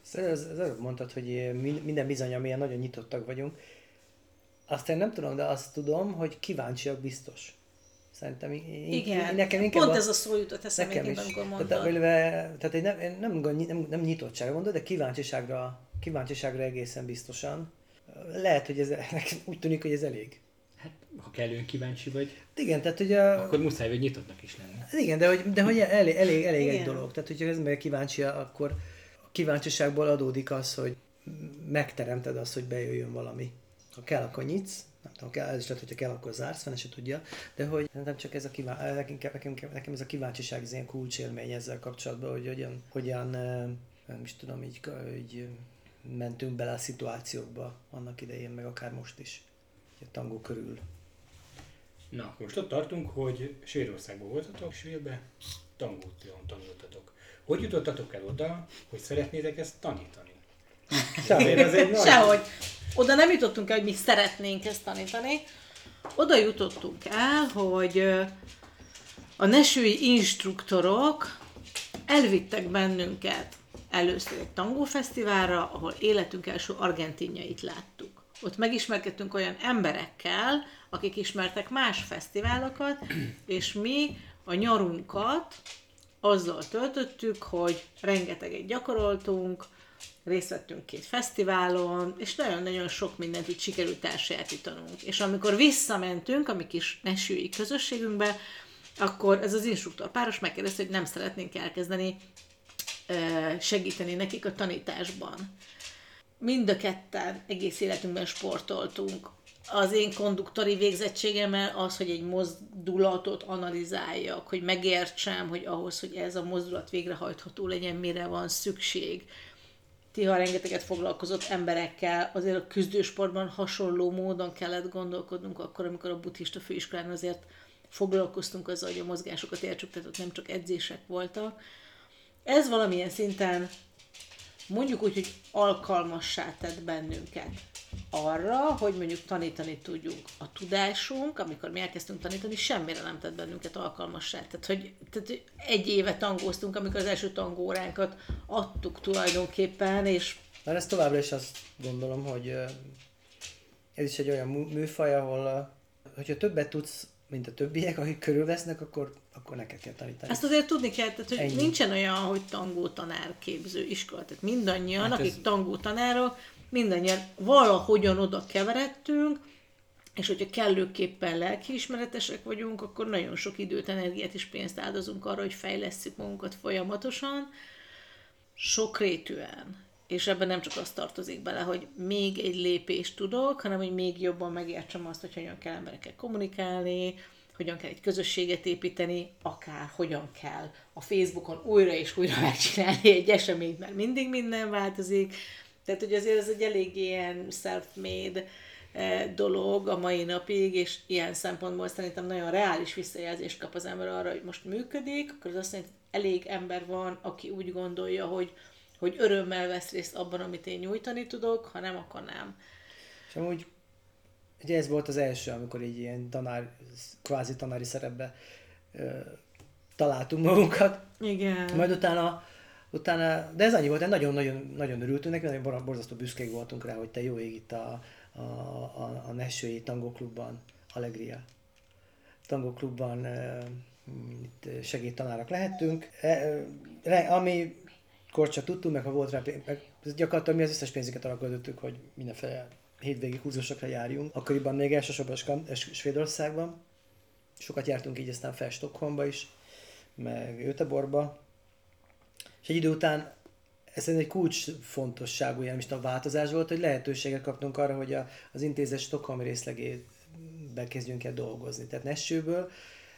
Szóval az, az előbb mondtad, hogy min- minden bizony, amilyen nagyon nyitottak vagyunk. Azt én nem tudom, de azt tudom, hogy kíváncsiak biztos. Szerintem í- Igen, nekem inkább pont a- ez a szó jutott eszembe, Nekem is. amikor Tehát, mondtad. illetve- tehát egy nem, én nem, nem, nem nyitottságra mondod, de kíváncsiságra, kíváncsiságra egészen biztosan. Lehet, hogy ez nekem úgy tűnik, hogy ez elég. Hát, ha kellően kíváncsi vagy, Igen, tehát hogy a, akkor muszáj, hogy nyitottnak is lenni. igen, de hogy, de hogy elég, elég, elég egy dolog. Tehát, hogyha az ember kíváncsi, akkor a kíváncsiságból adódik az, hogy megteremted azt, hogy bejöjjön valami. Ha kell, akkor nyitsz, nem tudom, kell, ez is lehet, hogyha kell, akkor zársz, fene se tudja, de hogy nem csak ez a kíván, nekem, nekem, nekem ez a kíváncsiság, ez ilyen kulcsélmény ezzel kapcsolatban, hogy hogyan, hogyan ö, nem is tudom, így, így mentünk bele a szituációkba annak idején, meg akár most is, a tangó körül. Na, most ott tartunk, hogy Svédországban voltatok, Svédbe tangót tanultatok. Hogy jutottatok el oda, hogy szeretnétek ezt tanítani? Sehogy. Ez egy Sehogy. Oda nem jutottunk el, hogy mi szeretnénk ezt tanítani. Oda jutottunk el, hogy a nesői instruktorok elvittek bennünket először egy tangófesztiválra, ahol életünk első argentinjait láttuk. Ott megismerkedtünk olyan emberekkel, akik ismertek más fesztiválokat, és mi a nyarunkat azzal töltöttük, hogy rengeteget gyakoroltunk, részt vettünk két fesztiválon, és nagyon-nagyon sok mindent itt sikerült elsajátítanunk. És amikor visszamentünk a mi kis mesői közösségünkbe, akkor ez az instruktor páros megkérdezte, hogy nem szeretnénk elkezdeni segíteni nekik a tanításban. Mind a ketten egész életünkben sportoltunk. Az én konduktori végzettségemmel az, hogy egy mozdulatot analizáljak, hogy megértsem, hogy ahhoz, hogy ez a mozdulat végrehajtható legyen, mire van szükség. Tiha rengeteget foglalkozott emberekkel, azért a küzdősportban hasonló módon kellett gondolkodnunk akkor, amikor a buddhista főiskolán azért foglalkoztunk azzal, hogy a mozgásokat értsük, tehát ott nem csak edzések voltak. Ez valamilyen szinten mondjuk úgy, hogy alkalmassá tett bennünket arra, hogy mondjuk tanítani tudjunk. A tudásunk, amikor mi elkezdtünk tanítani, semmire nem tett bennünket alkalmassá. Tehát, hogy, tehát egy éve tangóztunk, amikor az első tangóránkat adtuk tulajdonképpen, és... Mert ez továbbra is azt gondolom, hogy ez is egy olyan műfaj, ahol hogyha többet tudsz mint a többiek, akik körülvesznek, akkor, akkor neked kell tanítani. Ezt azért tudni kell, tehát, hogy Ennyi. nincsen olyan, hogy tangó tanár képző iskola. Tehát mindannyian, hát akik ez... tangó tanárok, mindannyian valahogyan oda keveredtünk, és hogyha kellőképpen lelkiismeretesek vagyunk, akkor nagyon sok időt, energiát és pénzt áldozunk arra, hogy fejlesszük magunkat folyamatosan, sokrétűen. És ebben nem csak az tartozik bele, hogy még egy lépést tudok, hanem hogy még jobban megértsem azt, hogy hogyan kell emberekkel kommunikálni, hogyan kell egy közösséget építeni, akár hogyan kell a Facebookon újra és újra megcsinálni egy eseményt, mert mindig minden változik. Tehát, hogy azért ez egy elég ilyen self-made eh, dolog a mai napig, és ilyen szempontból szerintem nagyon reális visszajelzést kap az ember arra, hogy most működik, akkor az azt jelenti, hogy elég ember van, aki úgy gondolja, hogy hogy örömmel vesz részt abban, amit én nyújtani tudok, ha nem, akkor nem. És amúgy ugye ez volt az első, amikor így ilyen tanár, kvázi tanári szerepbe ö, találtunk magunkat. Igen. Majd utána, utána, de ez annyi volt, nagyon-nagyon nagyon örültünk neki, nagyon borzasztó büszkék voltunk rá, hogy te jó ég itt a, a, a, a Nessői Tangóklubban, Allegria Tangóklubban itt segédtanárok lehettünk. E, ami akkor csak tudtunk, meg ha volt rá pénz, meg gyakorlatilag mi az összes pénzünket arra költöttük, hogy mindenféle hétvégi húzósokra járjunk. Akkoriban még elsősorban Svédországban. Sokat jártunk így aztán fel Stockholmba is, meg Göteborgba. És egy idő után ez egy kulcs fontosságú ilyen a változás volt, hogy lehetőséget kaptunk arra, hogy a, az intézet Stockholm részlegébe kezdjünk el dolgozni. Tehát Nessőből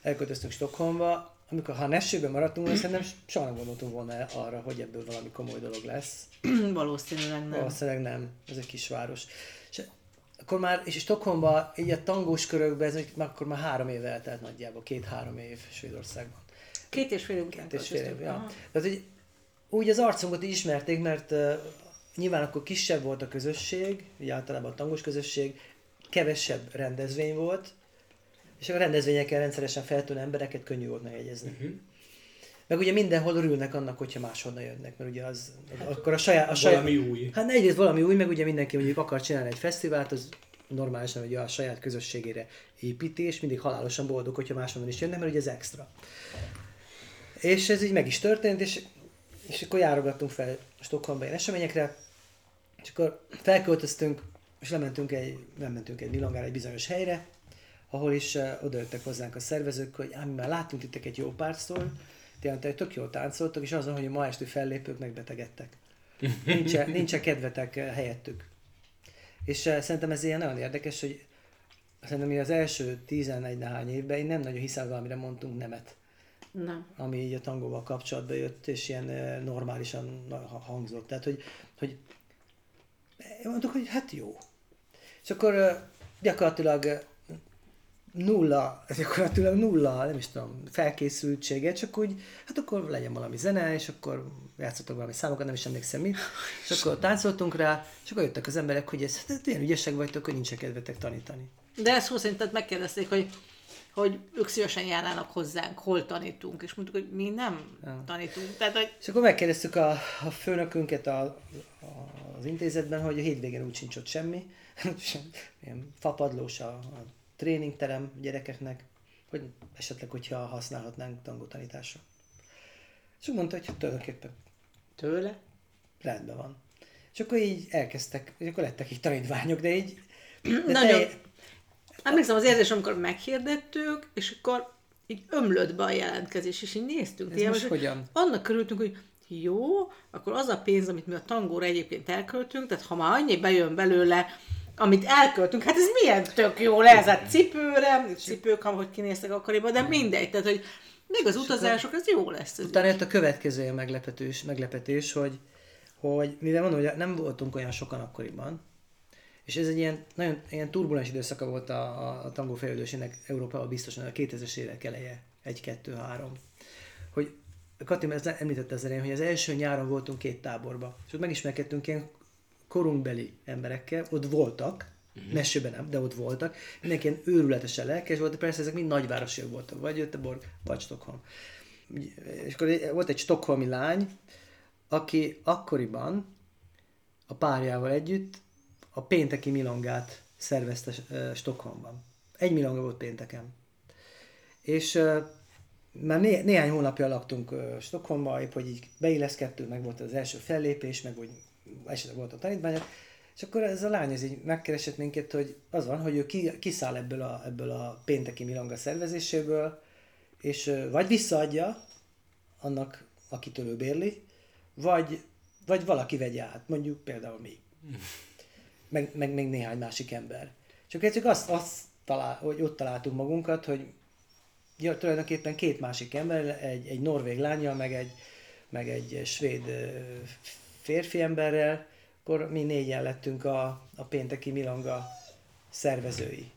elköltöztünk Stockholmba, amikor ha Nessőben maradtunk, akkor szerintem soha nem gondoltunk volna arra, hogy ebből valami komoly dolog lesz. Valószínűleg nem. Valószínűleg nem. Ez egy kisváros. És akkor már, és Stockholmban, így a tangós körökben, ez akkor már három éve eltelt nagyjából, két-három év Svédországban. Két és fél Két és fél év, ja. Tehát, hogy úgy az arcunkat ismerték, mert uh, nyilván akkor kisebb volt a közösség, ugye általában a tangos közösség, kevesebb rendezvény volt, és a rendezvényeken rendszeresen feltűnő embereket könnyű volt megjegyezni. Uh-huh. Meg ugye mindenhol örülnek annak, hogyha máshonnan jönnek, mert ugye az, hát, akkor a saját... A saját valami új. Hát egyrészt valami új, meg ugye mindenki mondjuk akar csinálni egy fesztivált, az normálisan ugye a saját közösségére építi, és mindig halálosan boldog, hogyha máshonnan is jönnek, mert ugye ez extra. És ez így meg is történt, és, és akkor járogattunk fel Stockholmba ilyen eseményekre, és akkor felköltöztünk, és lementünk egy, lementünk egy Milongára egy bizonyos helyre, ahol is uh, odajöttek hozzánk a szervezők, hogy ám már láttunk itt egy jó párszor, tényleg tök jól táncoltok, és azon, hogy a ma esti fellépők megbetegedtek. Nincs, nincs kedvetek eh, helyettük. És uh, szerintem ez ilyen nagyon érdekes, hogy szerintem mi az első 11 nehány évben én nem nagyon hiszem valamire mondtunk nemet. Nem. ami így a tangóval kapcsolatban jött, és ilyen eh, normálisan hangzott. Tehát, hogy, hogy mondtuk, hogy hát jó. És akkor eh, gyakorlatilag eh, nulla, gyakorlatilag nulla, nem is tudom, felkészültsége, csak úgy, hát akkor legyen valami zene, és akkor játszottak valami számokat, nem is emlékszem mit, és akkor táncoltunk rá, és akkor jöttek az emberek, hogy ez, hát ilyen ügyesek vagytok, hogy nincs kedvetek tanítani. De ezt szó szerint megkérdezték, hogy, hogy ők szívesen járnának hozzánk, hol tanítunk, és mondtuk, hogy mi nem Ja. tanítunk. Tehát, hogy És akkor megkérdeztük a, a főnökünket a, a, az intézetben, hogy a hétvégén úgy sincs ott semmi. Ilyen fapadlós a, a tréningterem gyerekeknek, hogy esetleg, hogyha használhatnánk tangó tanításra. És úgy mondta, hogy hát tulajdonképpen tőle. rendben van. És akkor így elkezdtek, és akkor lettek így tanítványok, de így... De Nagyon. telj- Emlékszem az érzés, amikor meghirdettük, és akkor így ömlött be a jelentkezés, és így néztünk. Ez ilyen, most hogyan? Annak körültünk, hogy jó, akkor az a pénz, amit mi a tangóra egyébként elköltünk, tehát ha már annyi bejön belőle, amit elköltünk, hát ez milyen tök jó lesz, hát cipőre, cipők, hogy kinéztek akkoriban, de mindegy, tehát hogy még az utazások, ez jó lesz. Ez Utána jött a következő ilyen meglepetés, meglepetés hogy, hogy mivel mondom, hogy nem voltunk olyan sokan akkoriban, és ez egy ilyen nagyon ilyen turbulens időszaka volt a, a, a tangó fejlődésének Európában biztosan a 2000-es évek eleje, 1, 2, 3. Hogy Kati ezt említette az elején, hogy az első nyáron voltunk két táborba, és ott megismerkedtünk ilyen korunkbeli emberekkel, ott voltak, uh-huh. mesőben nem, de ott voltak, mindenki ilyen őrületesen lelkes volt, de persze ezek mind nagyvárosiak voltak, vagy Göteborg, vagy Stockholm. És akkor volt egy stokholmi lány, aki akkoriban a párjával együtt a pénteki milongát szervezte Stockholmban. Egy milonga volt pénteken. És már né- néhány hónapja laktunk Stockholmban, épp hogy így beilleszkedtünk, meg volt az első fellépés, meg úgy esetleg volt a tanítványok, és akkor ez a lány ez így megkeresett minket, hogy az van, hogy ő ki, kiszáll ebből a, ebből a pénteki milonga szervezéséből, és vagy visszaadja annak, akitől ő bérli, vagy, vagy valaki vegye át, mondjuk például mi. Meg, meg még néhány másik ember. Csak egyszerűen azt, azt talál, hogy ott találtunk magunkat, hogy ja, tulajdonképpen két másik ember, egy, egy norvég lányjal, meg egy, meg egy svéd férfi emberrel, akkor mi négyen lettünk a, a pénteki Milanga szervezői.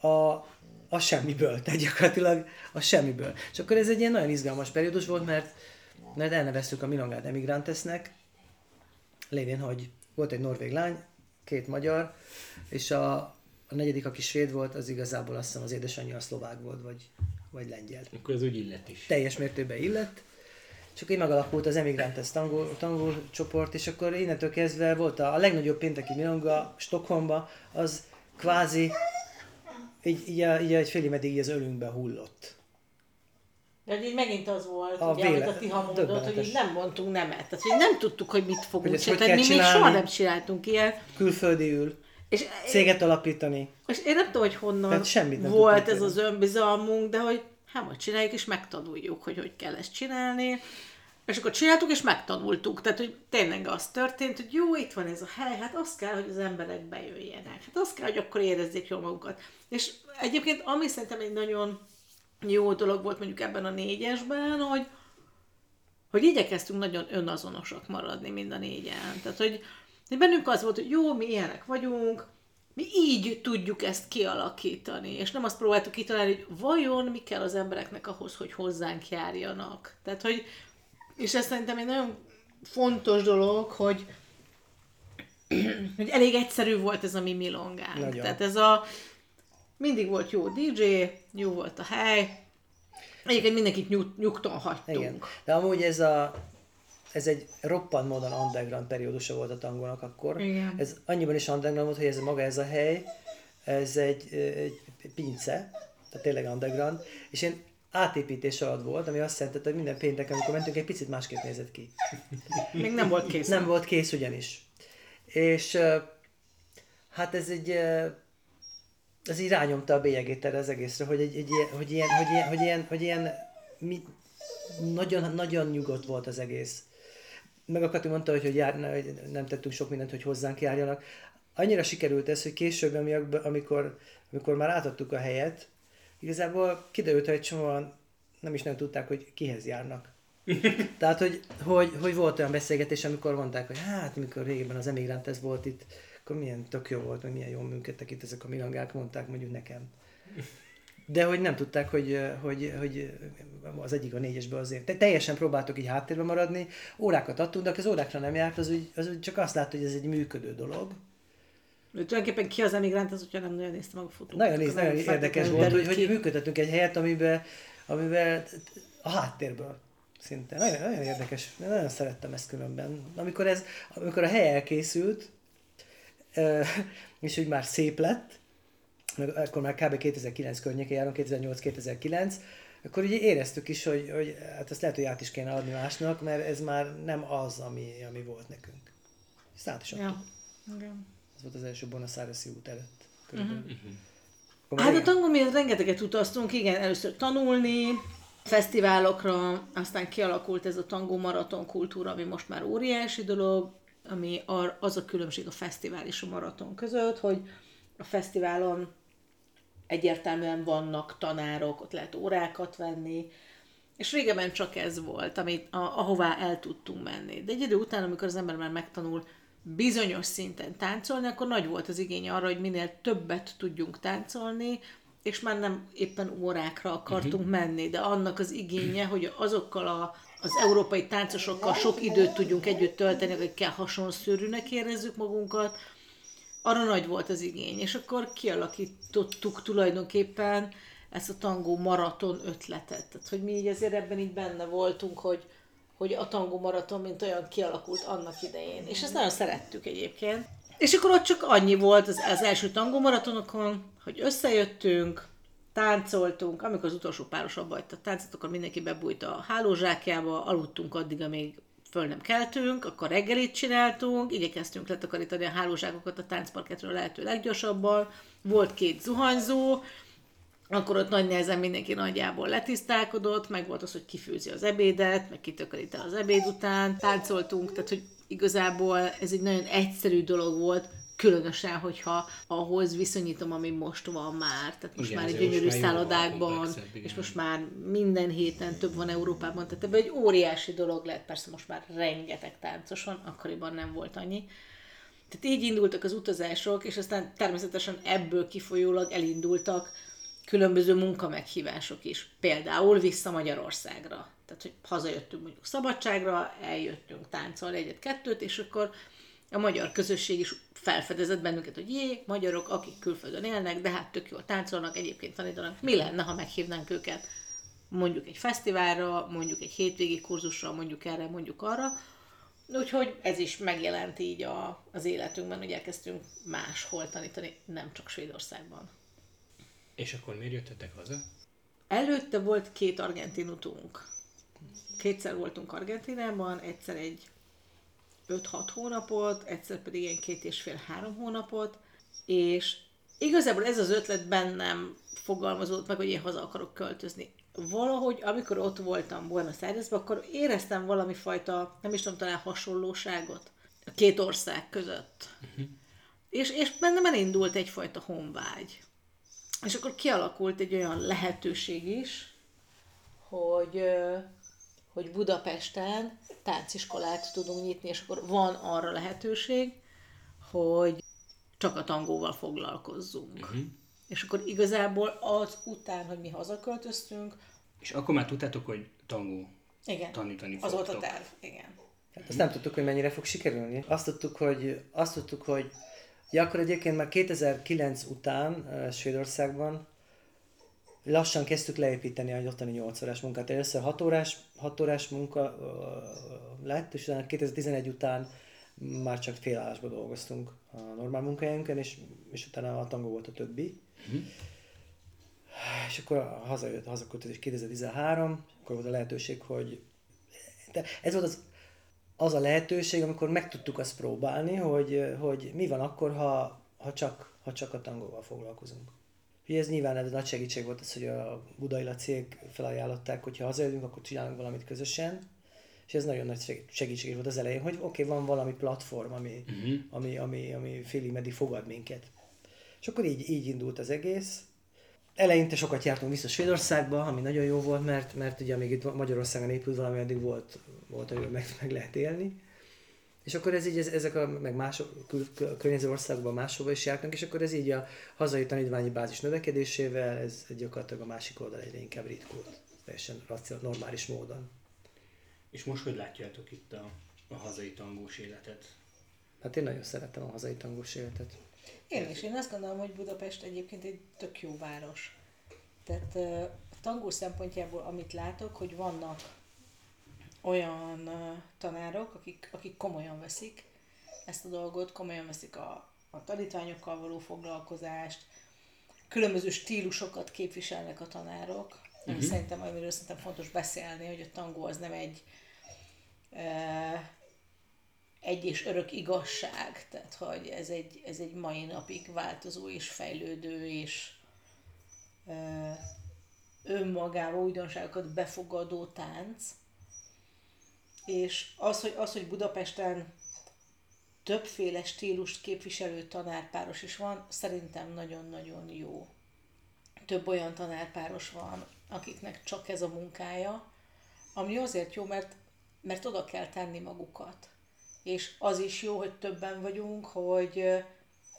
A, a semmiből, tehát gyakorlatilag a semmiből. És akkor ez egy ilyen nagyon izgalmas periódus volt, mert, mert elneveztük a Milangát Emigrantesnek, lévén, hogy volt egy norvég lány, két magyar, és a, a negyedik, aki svéd volt, az igazából azt hiszem az édesanyja a szlovák volt, vagy, vagy lengyel. Akkor ez úgy illet is. Teljes mértékben illett. És akkor így megalakult az Emigrantes tangó, tangó csoport, és akkor innentől kezdve volt a, a legnagyobb pénteki milonga Stockholmba, az kvázi így, így, így egy fél meddig így az ölünkbe hullott. De így megint az volt, A ugye, amit véle- a Tiha mondott, hogy így nem mondtunk nemet. Tehát, hogy nem tudtuk, hogy mit fogunk csinálni. Mi még soha nem csináltunk ilyen. Külföldi ül, És, céget alapítani. és én nem tudom, hogy honnan Tehát semmit nem volt ez az önbizalmunk, de hogy hát majd csináljuk, és megtanuljuk, hogy hogy kell ezt csinálni. És akkor csináltuk, és megtanultuk. Tehát, hogy tényleg az történt, hogy jó, itt van ez a hely, hát azt kell, hogy az emberek bejöjjenek. Hát azt kell, hogy akkor érezzék jól magukat. És egyébként, ami szerintem egy nagyon jó dolog volt mondjuk ebben a négyesben, hogy, hogy igyekeztünk nagyon önazonosak maradni mind a négyen. Tehát, hogy, hogy bennünk az volt, hogy jó, mi ilyenek vagyunk, mi így tudjuk ezt kialakítani, és nem azt próbáltuk kitalálni, hogy vajon mi kell az embereknek ahhoz, hogy hozzánk járjanak. Tehát, hogy, és ez szerintem egy nagyon fontos dolog, hogy, hogy elég egyszerű volt ez a mi milongánk. Nagyon. Tehát ez a, mindig volt jó DJ, jó volt a hely, egyébként mindenkit nyug, nyugton hagytunk. Igen. De amúgy ez a ez egy roppant módon underground periódusa volt a tangónak akkor. Igen. Ez annyiban is underground volt, hogy ez maga ez a hely, ez egy, egy pince, tehát tényleg underground, és én átépítés alatt volt, ami azt jelenti, hogy minden pénteken, amikor mentünk, egy picit másképp nézett ki. Még nem volt kész. Nem volt kész ugyanis. És hát ez egy ez így rányomta a bélyegét erre az egészre, hogy, egy, egy ilyen, hogy ilyen, hogy ilyen, hogy ilyen, hogy ilyen mi, nagyon, nagyon nyugodt volt az egész. Meg a Kati mondta, hogy, hogy, jár, hogy nem tettünk sok mindent, hogy hozzánk járjanak. Annyira sikerült ez, hogy később, ami- amikor, amikor már átadtuk a helyet, igazából kiderült, hogy egy csomóan nem is nem tudták, hogy kihez járnak. Tehát, hogy, hogy, hogy volt olyan beszélgetés, amikor mondták, hogy hát, mikor régebben az emigránt ez volt itt, akkor milyen tök jó volt, meg milyen jól működtek itt ezek a milangák, mondták mondjuk nekem. De hogy nem tudták, hogy, hogy, hogy az egyik a négyesből azért. Te, teljesen próbáltok így háttérbe maradni, órákat adtunk, de aki az órákra nem járt, az úgy, az úgy csak azt látta, hogy ez egy működő dolog. De tulajdonképpen ki az emigránt, az hogyha nem nagyon nézte meg a fotót. Nagyon, néz, nagyon érdekes volt, hogy, hogy működtetünk egy helyet, amiben, amiben a háttérből szinte. Nagyon, nagyon érdekes, nagyon szerettem ezt különben. Amikor, ez, amikor a hely elkészült, és hogy már szép lett, akkor már kb. 2009 környékén járunk, 2008-2009, akkor ugye éreztük is, hogy, hogy hát ezt lehet, hogy át is kéne adni másnak, mert ez már nem az, ami, ami volt nekünk. Ezt át is Ja. Igen. Ez volt az első Buenos Aires út előtt. Körülbelül. Uh-huh. Hát a tangó miatt rengeteget utaztunk, igen, először tanulni, fesztiválokra, aztán kialakult ez a tangó maraton kultúra, ami most már óriási dolog, ami az a különbség a fesztivál és a maraton között, hogy a fesztiválon egyértelműen vannak tanárok, ott lehet órákat venni, és régebben csak ez volt, amit, a, ahová el tudtunk menni. De egy idő után, amikor az ember már megtanul bizonyos szinten táncolni, akkor nagy volt az igény arra, hogy minél többet tudjunk táncolni, és már nem éppen órákra akartunk uh-huh. menni, de annak az igénye, hogy azokkal a, az európai táncosokkal sok időt tudjunk együtt tölteni, akikkel hasonszörűnek érezzük magunkat, arra nagy volt az igény. És akkor kialakítottuk tulajdonképpen ezt a tangó maraton ötletet. Tehát, hogy mi így azért ebben így benne voltunk, hogy, hogy a tangó maraton, mint olyan kialakult annak idején. És ezt nagyon szerettük egyébként. És akkor ott csak annyi volt az, az első tangó maratonokon, hogy összejöttünk, táncoltunk, amikor az utolsó páros abba a táncot, akkor mindenki bebújt a hálózsákjába, aludtunk addig, amíg föl nem keltünk, akkor reggelit csináltunk, igyekeztünk letakarítani a hálózsákokat a táncparketről lehető leggyorsabban, volt két zuhanyzó, akkor ott nagy nehezen mindenki nagyjából letisztálkodott, meg volt az, hogy kifőzi az ebédet, meg kitökörít el az ebéd után, táncoltunk, tehát hogy igazából ez egy nagyon egyszerű dolog volt, különösen, hogyha ahhoz viszonyítom, ami most van már. Tehát most igen, már egy gyönyörű szállodákban, és most már minden héten több van Európában, tehát ebben egy óriási dolog lett, persze most már rengeteg táncos van, akkoriban nem volt annyi. Tehát így indultak az utazások, és aztán természetesen ebből kifolyólag elindultak különböző munkameghívások is. Például vissza Magyarországra. Tehát, hogy hazajöttünk mondjuk szabadságra, eljöttünk táncolni egyet-kettőt, és akkor a magyar közösség is felfedezett bennünket, hogy jé, magyarok, akik külföldön élnek, de hát tök jól táncolnak, egyébként tanítanak. Mi lenne, ha meghívnánk őket mondjuk egy fesztiválra, mondjuk egy hétvégi kurzusra, mondjuk erre, mondjuk arra. Úgyhogy ez is megjelent így a, az életünkben, hogy elkezdtünk máshol tanítani, nem csak Svédországban. És akkor miért jöttetek haza? Előtte volt két argentin utunk. Kétszer voltunk Argentinában, egyszer egy 5-6 hónapot, egyszer pedig ilyen két és fél-három hónapot, és igazából ez az ötlet bennem fogalmazódott meg, hogy én haza akarok költözni. Valahogy, amikor ott voltam Buenos Airesben, akkor éreztem valami fajta, nem is tudom, talán hasonlóságot a két ország között. Uh-huh. És, és bennem elindult egyfajta honvágy. És akkor kialakult egy olyan lehetőség is, hogy hogy Budapesten tánciskolát tudunk nyitni, és akkor van arra lehetőség, hogy csak a tangóval foglalkozzunk. Uh-huh. És akkor igazából az után, hogy mi hazaköltöztünk... És akkor már tudtátok, hogy tangó igen, tanítani az volt a terv, igen. Hát azt nem tudtuk, hogy mennyire fog sikerülni. Azt tudtuk, hogy, azt tudtuk, hogy ja, akkor egyébként már 2009 után uh, Svédországban lassan kezdtük leépíteni a ottani 8 órás munkát. Először 6 órás, 6 órás munka lett, és utána 2011 után már csak félállásban dolgoztunk a normál munkahelyünkön, és, és utána a tangó volt a többi. Mm. És akkor hazajött, hazaköltözés 2013, akkor volt a lehetőség, hogy de ez volt az, az a lehetőség, amikor meg tudtuk azt próbálni, hogy, hogy mi van akkor, ha, ha, csak, ha csak a tangóval foglalkozunk. Ugye ez nyilván ez nagy segítség volt az, hogy a Budai cég felajánlották, hogy ha hazajövünk, akkor csinálunk valamit közösen. És ez nagyon nagy segítség volt az elején, hogy oké, okay, van valami platform, ami, uh-huh. ami, ami, ami félig meddig fogad minket. És akkor így, így indult az egész. eleinte sokat jártunk vissza Svédországba, ami nagyon jó volt, mert, mert ugye amíg itt Magyarországon épült valami, addig volt, volt hogy meg, meg lehet élni. És akkor ez így, ez, ezek a, meg más környező országokban máshova is jártunk, és akkor ez így a hazai tanítványi bázis növekedésével, ez gyakorlatilag a másik oldal egyre inkább ritkult, teljesen normális módon. És most hogy látjátok itt a, a hazai tangós életet? Hát én nagyon szeretem a hazai tangós életet. Én is. Én azt gondolom, hogy Budapest egyébként egy tök jó város. Tehát a tangó szempontjából, amit látok, hogy vannak olyan tanárok, akik, akik komolyan veszik ezt a dolgot, komolyan veszik a, a tanítványokkal való foglalkozást, különböző stílusokat képviselnek a tanárok, ami uh-huh. szerintem, amiről szerintem fontos beszélni, hogy a tangó az nem egy e, egy és örök igazság, tehát hogy ez egy, ez egy mai napig változó és fejlődő és e, önmagában újdonságokat befogadó tánc, és az, hogy, az, hogy Budapesten többféle stílust képviselő tanárpáros is van, szerintem nagyon-nagyon jó. Több olyan tanárpáros van, akiknek csak ez a munkája, ami azért jó, mert, mert oda kell tenni magukat. És az is jó, hogy többen vagyunk, hogy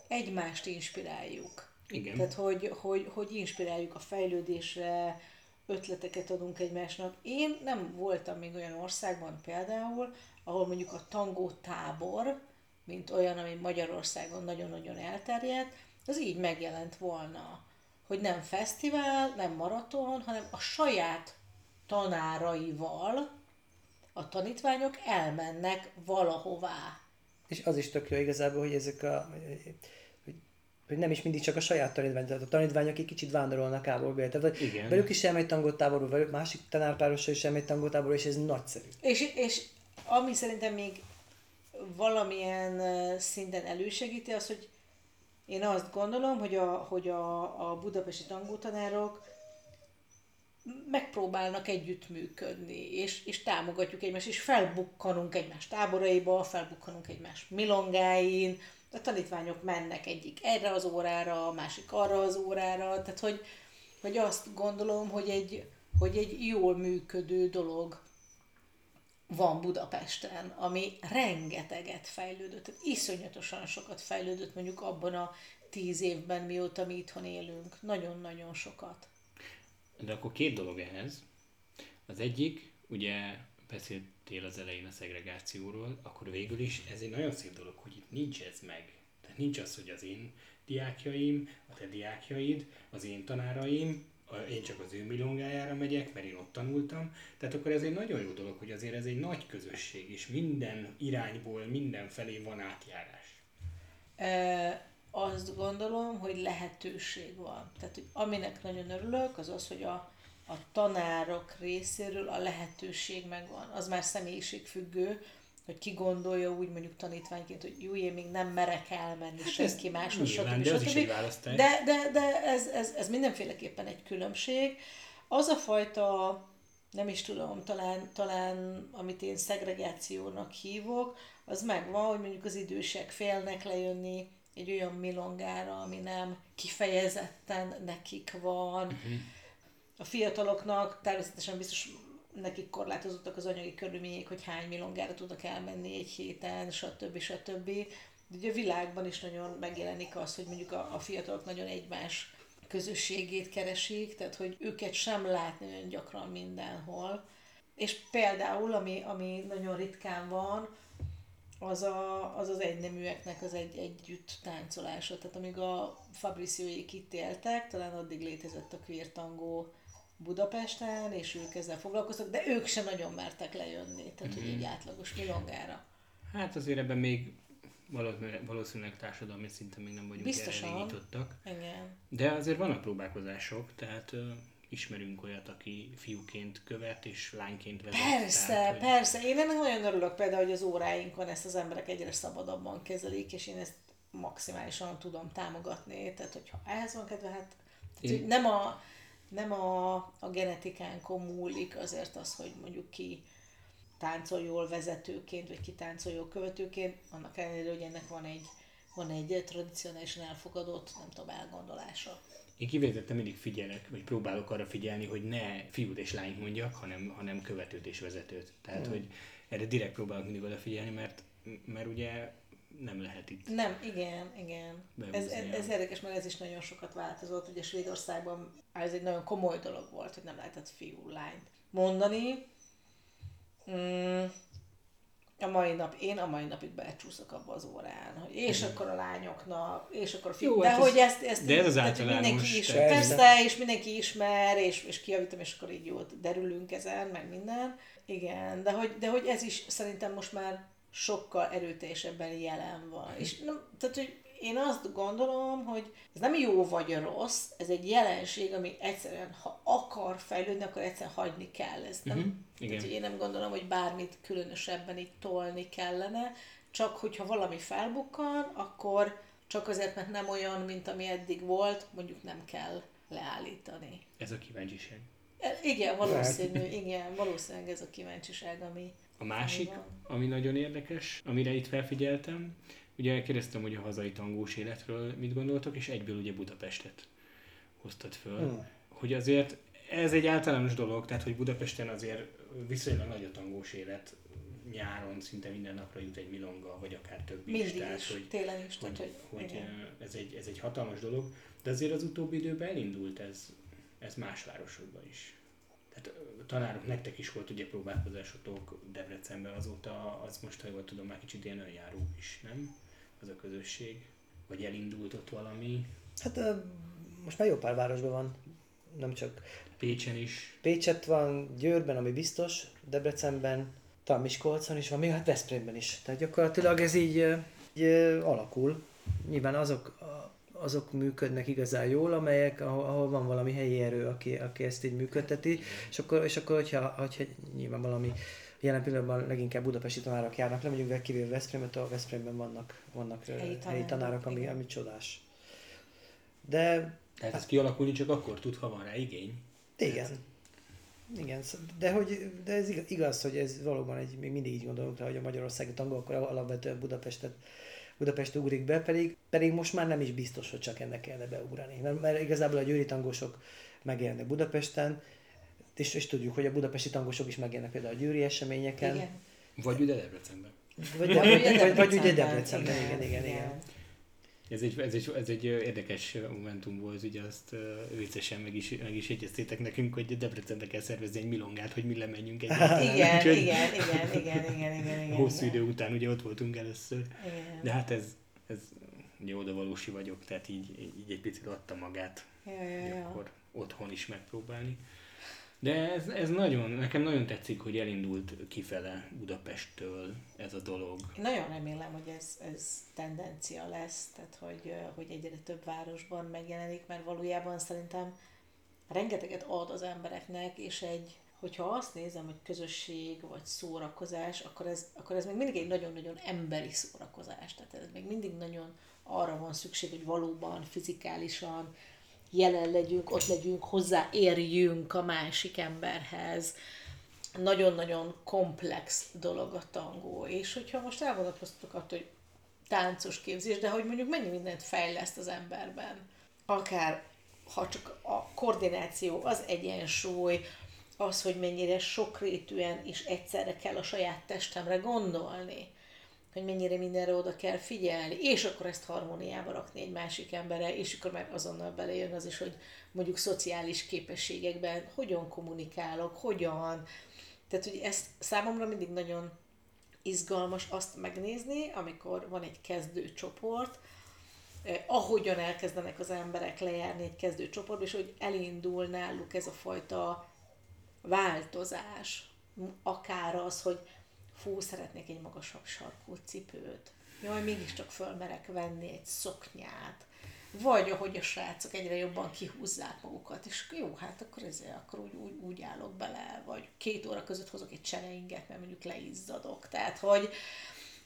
egymást inspiráljuk. Igen. Tehát, hogy, hogy, hogy inspiráljuk a fejlődésre, ötleteket adunk egymásnak. Én nem voltam még olyan országban például, ahol mondjuk a tangó tábor, mint olyan, ami Magyarországon nagyon-nagyon elterjedt, az így megjelent volna, hogy nem fesztivál, nem maraton, hanem a saját tanáraival a tanítványok elmennek valahová. És az is tök jó igazából, hogy ezek a hogy nem is mindig csak a saját tanítvány, tehát a tanítványok egy kicsit vándorolnak ából be. Tehát Igen. velük is elmegy tangótáború, velük másik tanárpárossal is elmegy tangótáború, és ez nagyszerű. És, és ami szerintem még valamilyen szinten elősegíti az, hogy én azt gondolom, hogy a, hogy a, a budapesti tangótanárok megpróbálnak együttműködni, és, és támogatjuk egymást, és felbukkanunk egymás táboraiba, felbukkanunk egymás milongáin, a tanítványok mennek egyik erre az órára, a másik arra az órára, tehát hogy, hogy azt gondolom, hogy egy, hogy egy jól működő dolog van Budapesten, ami rengeteget fejlődött, tehát iszonyatosan sokat fejlődött mondjuk abban a tíz évben, mióta mi itthon élünk. Nagyon-nagyon sokat. De akkor két dolog ehhez. Az egyik, ugye beszéltél az elején a szegregációról, akkor végül is ez egy nagyon szép dolog, hogy itt nincs ez meg. Tehát nincs az, hogy az én diákjaim, a te diákjaid, az én tanáraim, én csak az ő milongájára megyek, mert én ott tanultam. Tehát akkor ez egy nagyon jó dolog, hogy azért ez egy nagy közösség, és minden irányból, minden felé van átjárás. E, azt gondolom, hogy lehetőség van. Tehát, hogy aminek nagyon örülök, az az, hogy a, a tanárok részéről a lehetőség megvan. Az már személyiségfüggő, hogy ki gondolja úgy mondjuk tanítványként, hogy jó, én még nem merek elmenni hát senki máshoz, stb. Stb. de, de, de ez, ez, ez mindenféleképpen egy különbség. Az a fajta, nem is tudom, talán, talán amit én szegregációnak hívok, az megvan, hogy mondjuk az idősek félnek lejönni egy olyan milongára, ami nem kifejezetten nekik van. Uh-huh. A fiataloknak természetesen biztos nekik korlátozottak az anyagi körülmények, hogy hány milongára tudnak elmenni egy héten, stb. stb. De ugye a világban is nagyon megjelenik az, hogy mondjuk a, a fiatalok nagyon egymás közösségét keresik, tehát hogy őket sem látni olyan gyakran mindenhol. És például, ami, ami nagyon ritkán van, az a, az, az egyneműeknek az egy, együtt táncolása. Tehát amíg a Fabricióék itt éltek, talán addig létezett a queer tangó Budapesten, és ők ezzel foglalkoztak, de ők sem nagyon mertek lejönni, tehát mm-hmm. hogy egy átlagos milongára. Hát azért ebben még valószínűleg társadalmi szinten még nem vagyunk Biztosan. erre nyitottak. Igen. De azért vannak próbálkozások, tehát ismerünk olyat, aki fiúként követ és lányként vezet. Persze, tehát, hogy... persze. Én ennek nagyon örülök például, hogy az óráinkon ezt az emberek egyre szabadabban kezelik, és én ezt maximálisan tudom támogatni. Tehát, hogyha ehhez van kedve, hát tehát, én... nem a nem a, a genetikánkon múlik azért az, hogy mondjuk ki táncol jól vezetőként, vagy ki táncol jól követőként, annak ellenére, hogy ennek van egy, van egy tradicionálisan elfogadott, nem tudom, elgondolása. Én kifejezetten mindig figyelek, vagy próbálok arra figyelni, hogy ne fiút és lányt mondjak, hanem, hanem követőt és vezetőt. Tehát, mm. hogy erre direkt próbálok mindig odafigyelni, mert, mert ugye nem lehet itt. Nem, igen, igen. Ez, ez, ez érdekes, mert ez is nagyon sokat változott. Ugye Svédországban ez egy nagyon komoly dolog volt, hogy nem lehetett fiú, lányt mondani. Mm, a mai nap, én a mai napig becsúszok abba az órán, hogy és Igen. akkor a lányoknak, és akkor a fiú. de hát hogy ezt, ezt, de ez az általános. Mindenki is, persze, és mindenki ismer, és, és kiavítom, és akkor így jól derülünk ezen, meg minden. Igen, de hogy, de hogy ez is szerintem most már sokkal erőteljesebben jelen van. Mhm. És nem, tehát, hogy én azt gondolom, hogy ez nem jó vagy rossz, ez egy jelenség, ami egyszerűen, ha akar fejlődni, akkor egyszerűen hagyni kell. Ez nem, uh-huh. Igen. Tehát, hogy én nem gondolom, hogy bármit különösebben itt tolni kellene, csak hogyha valami felbukkan, akkor csak azért, mert nem olyan, mint ami eddig volt, mondjuk nem kell leállítani. Ez a kíváncsiság. E, igen, valószínű, igen, valószínűleg ez a kíváncsiság, ami... A másik, ami, nagyon érdekes, amire itt felfigyeltem, Ugye kérdeztem, hogy a hazai tangós életről mit gondoltok, és egyből ugye Budapestet hoztad föl. Hmm. Hogy azért ez egy általános dolog, tehát hogy Budapesten azért viszonylag nagy a tangós élet, nyáron szinte minden napra jut egy milonga, vagy akár több is. Mindig tehát, is, hogy, télen is. Hogy, tehát, hogy, hogy ez, egy, ez egy hatalmas dolog, de azért az utóbbi időben elindult ez, ez más városokban is. Tehát a tanárok, nektek is volt ugye próbálkozásotok Debrecenben, azóta az most, ha jól tudom, már kicsit ilyen önjáró is, nem? az a közösség? Vagy elindult ott valami? Hát most már jó pár városban van, nem csak... Pécsen is. Pécset van, Győrben, ami biztos, Debrecenben, talán Miskolcon is van, még hát Veszprémben is. Tehát gyakorlatilag ez így, így alakul. Nyilván azok, azok működnek igazán jól, amelyek, ahol, ahol van valami helyi erő, aki, aki ezt így működteti, és akkor, és akkor hogyha, hogyha nyilván valami Jelen pillanatban leginkább budapesti tanárok járnak le, mondjuk kivéve Veszprémet, a Veszprémben vannak, vannak helyi, tanárok, helyi tanárok, ami, ami csodás. De... Tehát ez kialakulni csak akkor tud, ha van rá igény. Igen. Igen, de, hogy, de ez igaz, hogy ez valóban egy, még mindig így gondolunk rá, hogy a magyarországi tangó akkor alapvetően Budapestet, Budapest ugrik be, pedig, pedig most már nem is biztos, hogy csak ennek kellene beugrani. Mert, mert igazából a győri tangósok megjelennek Budapesten, és, és tudjuk, hogy a budapesti tangosok is megjelennek például a győri eseményeken. Igen. Vagy ugye Debrecenben. Vagy, de, vagy, vagy, vagy ugye Debrecenben, igen, igen, igen. igen. Ez egy, ez, egy, ez egy érdekes momentum volt, ugye azt viccesen meg is, meg is jegyeztétek nekünk, hogy Debrecenbe kell szervezni egy milongát, hogy mi lemenjünk egy igen, igen, igen, igen, igen, igen, igen, igen. Hosszú idő után ugye ott voltunk először. Igen. De hát ez, ez ugye odavalósi vagyok, tehát így, így egy picit adta magát, ja, ja, ja. akkor otthon is megpróbálni. De ez, ez nagyon, nekem nagyon tetszik, hogy elindult kifele Budapesttől ez a dolog. Én nagyon remélem, hogy ez, ez tendencia lesz, tehát hogy, hogy egyre több városban megjelenik, mert valójában szerintem rengeteget ad az embereknek, és egy, hogyha azt nézem, hogy közösség vagy szórakozás, akkor ez, akkor ez még mindig egy nagyon-nagyon emberi szórakozás. Tehát ez még mindig nagyon arra van szükség, hogy valóban fizikálisan jelen legyünk, ott legyünk, hozzáérjünk a másik emberhez. Nagyon-nagyon komplex dolog a tangó, és hogyha most elvonatkoztatok attól, hogy táncos képzés, de hogy mondjuk mennyi mindent fejleszt az emberben. Akár ha csak a koordináció, az egyensúly, az, hogy mennyire sokrétűen és egyszerre kell a saját testemre gondolni hogy mennyire mindenre oda kell figyelni, és akkor ezt harmóniába rakni egy másik emberre, és akkor már azonnal belejön az is, hogy mondjuk szociális képességekben hogyan kommunikálok, hogyan. Tehát, hogy ezt számomra mindig nagyon izgalmas azt megnézni, amikor van egy kezdő csoport, eh, ahogyan elkezdenek az emberek lejárni egy kezdő csoportba, és hogy elindul náluk ez a fajta változás, akár az, hogy fú, szeretnék egy magasabb sarkú cipőt. Jaj, mégiscsak fölmerek venni egy szoknyát. Vagy ahogy a srácok egyre jobban kihúzzák magukat, és jó, hát akkor ezért akkor úgy, úgy, úgy állok bele, vagy két óra között hozok egy csereinget, mert mondjuk leizzadok. Tehát, hogy,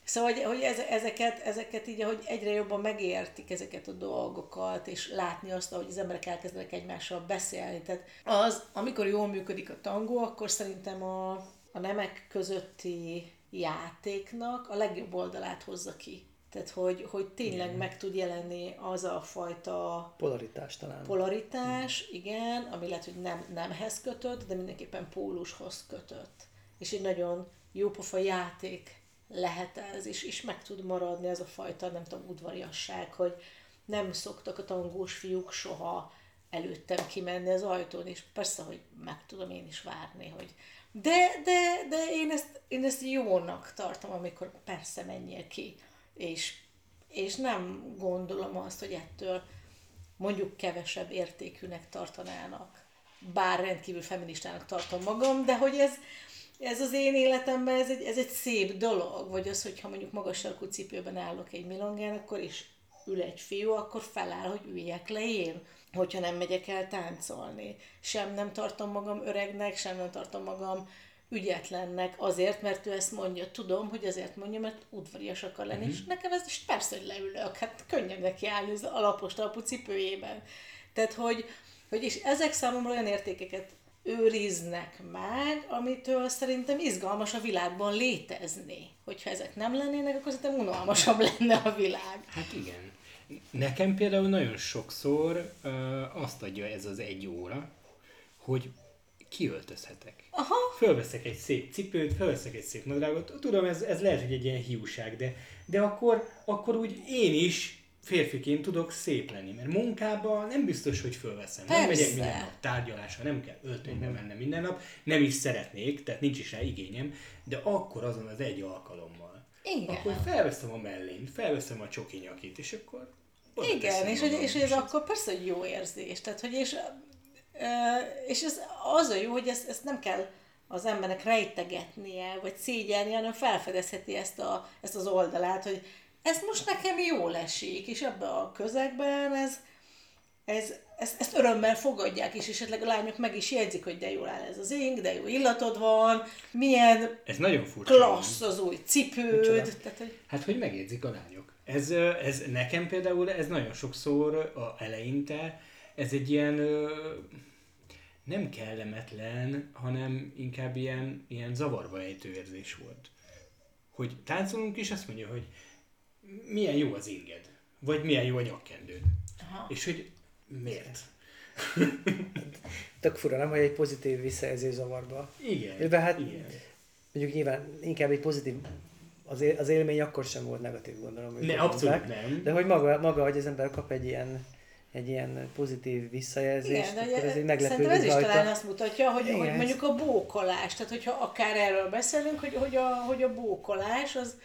Szóval, hogy, hogy ezeket, ezeket így, hogy egyre jobban megértik ezeket a dolgokat, és látni azt, hogy az emberek elkezdenek egymással beszélni. Tehát az, amikor jól működik a tangó, akkor szerintem a, a nemek közötti játéknak a legjobb oldalát hozza ki. Tehát, hogy, hogy tényleg meg tud jelenni az a fajta Polaritás talán. polaritás, igen, ami lehet, hogy nem nemhez kötött, de mindenképpen pólushoz kötött. És egy nagyon jópofa játék lehet ez, és, és meg tud maradni ez a fajta, nem tudom, udvariasság, hogy nem szoktak a tangós fiúk soha előttem kimenni az ajtón, és persze, hogy meg tudom én is várni, hogy de, de, de én ezt, én ezt jónak tartom, amikor persze menjél ki, és, és nem gondolom azt, hogy ettől mondjuk kevesebb értékűnek tartanának. Bár rendkívül feministának tartom magam, de hogy ez, ez az én életemben ez egy, ez egy szép dolog, vagy az, hogyha mondjuk magas sarkú cipőben állok egy milongán, akkor is ül egy fiú, akkor feláll, hogy üljek le én, hogyha nem megyek el táncolni. Sem nem tartom magam öregnek, sem nem tartom magam ügyetlennek azért, mert ő ezt mondja. Tudom, hogy azért mondja, mert udvarias akar lenni, uh-huh. és nekem ez is persze, hogy leülök, hát könnyebb neki állni az alapos talpú cipőjében. Tehát, hogy, hogy és ezek számomra olyan értékeket őriznek meg, amitől szerintem izgalmas a világban létezni. Hogyha ezek nem lennének, akkor szerintem unalmasabb lenne a világ. Hát igen. Nekem például nagyon sokszor uh, azt adja ez az egy óra, hogy kiöltözhetek. Aha. Fölveszek egy szép cipőt, fölveszek egy szép nadrágot. Tudom, ez, ez lehet, hogy egy ilyen hiúság, de, de akkor, akkor úgy én is férfiként tudok szép lenni, mert munkában nem biztos, hogy fölveszem. Persze. Nem megyek minden nap tárgyalásra, nem kell öltönybe mennem minden nap, nem is szeretnék, tehát nincs is rá igényem, de akkor azon az egy alkalommal. Igen. Akkor felveszem a mellényt, felveszem a csokinyakit, és akkor Igen, és hogy, és hogy ez akkor persze, hogy jó érzés. Tehát, hogy és, és ez az a jó, hogy ezt, ezt nem kell az embernek rejtegetnie, vagy szégyelni, hanem felfedezheti ezt, a, ezt az oldalát, hogy ez most nekem jól esik, és ebben a közegben ez, ez, ezt, ezt örömmel fogadják, és esetleg a lányok meg is jegyzik, hogy de jól áll ez az ing, de jó illatod van, milyen Ez nagyon furcsa. klassz az új cipőd. Tehát, hogy Hát, hogy megjegyzik a lányok. Ez, ez nekem például, ez nagyon sokszor a eleinte, ez egy ilyen nem kellemetlen, hanem inkább ilyen, ilyen zavarba ejtő érzés volt. Hogy táncolunk, és azt mondja, hogy milyen jó az inged, vagy milyen jó a nyakkendőd. Aha. És hogy miért? Tök fura, nem, hogy egy pozitív visszajelzés zavarba. Igen. De hát igen. mondjuk nyilván inkább egy pozitív, az, él, az élmény akkor sem volt negatív, gondolom. Ne, mondták. abszolút nem. De hogy maga, maga, hogy az ember kap egy ilyen, egy ilyen pozitív visszajelzést, Igen, de akkor ez egy szerintem ez is rajta. talán azt mutatja, hogy, Igen, hogy mondjuk a bókolás, tehát hogyha akár erről beszélünk, hogy, hogy, a, hogy a bókolás az,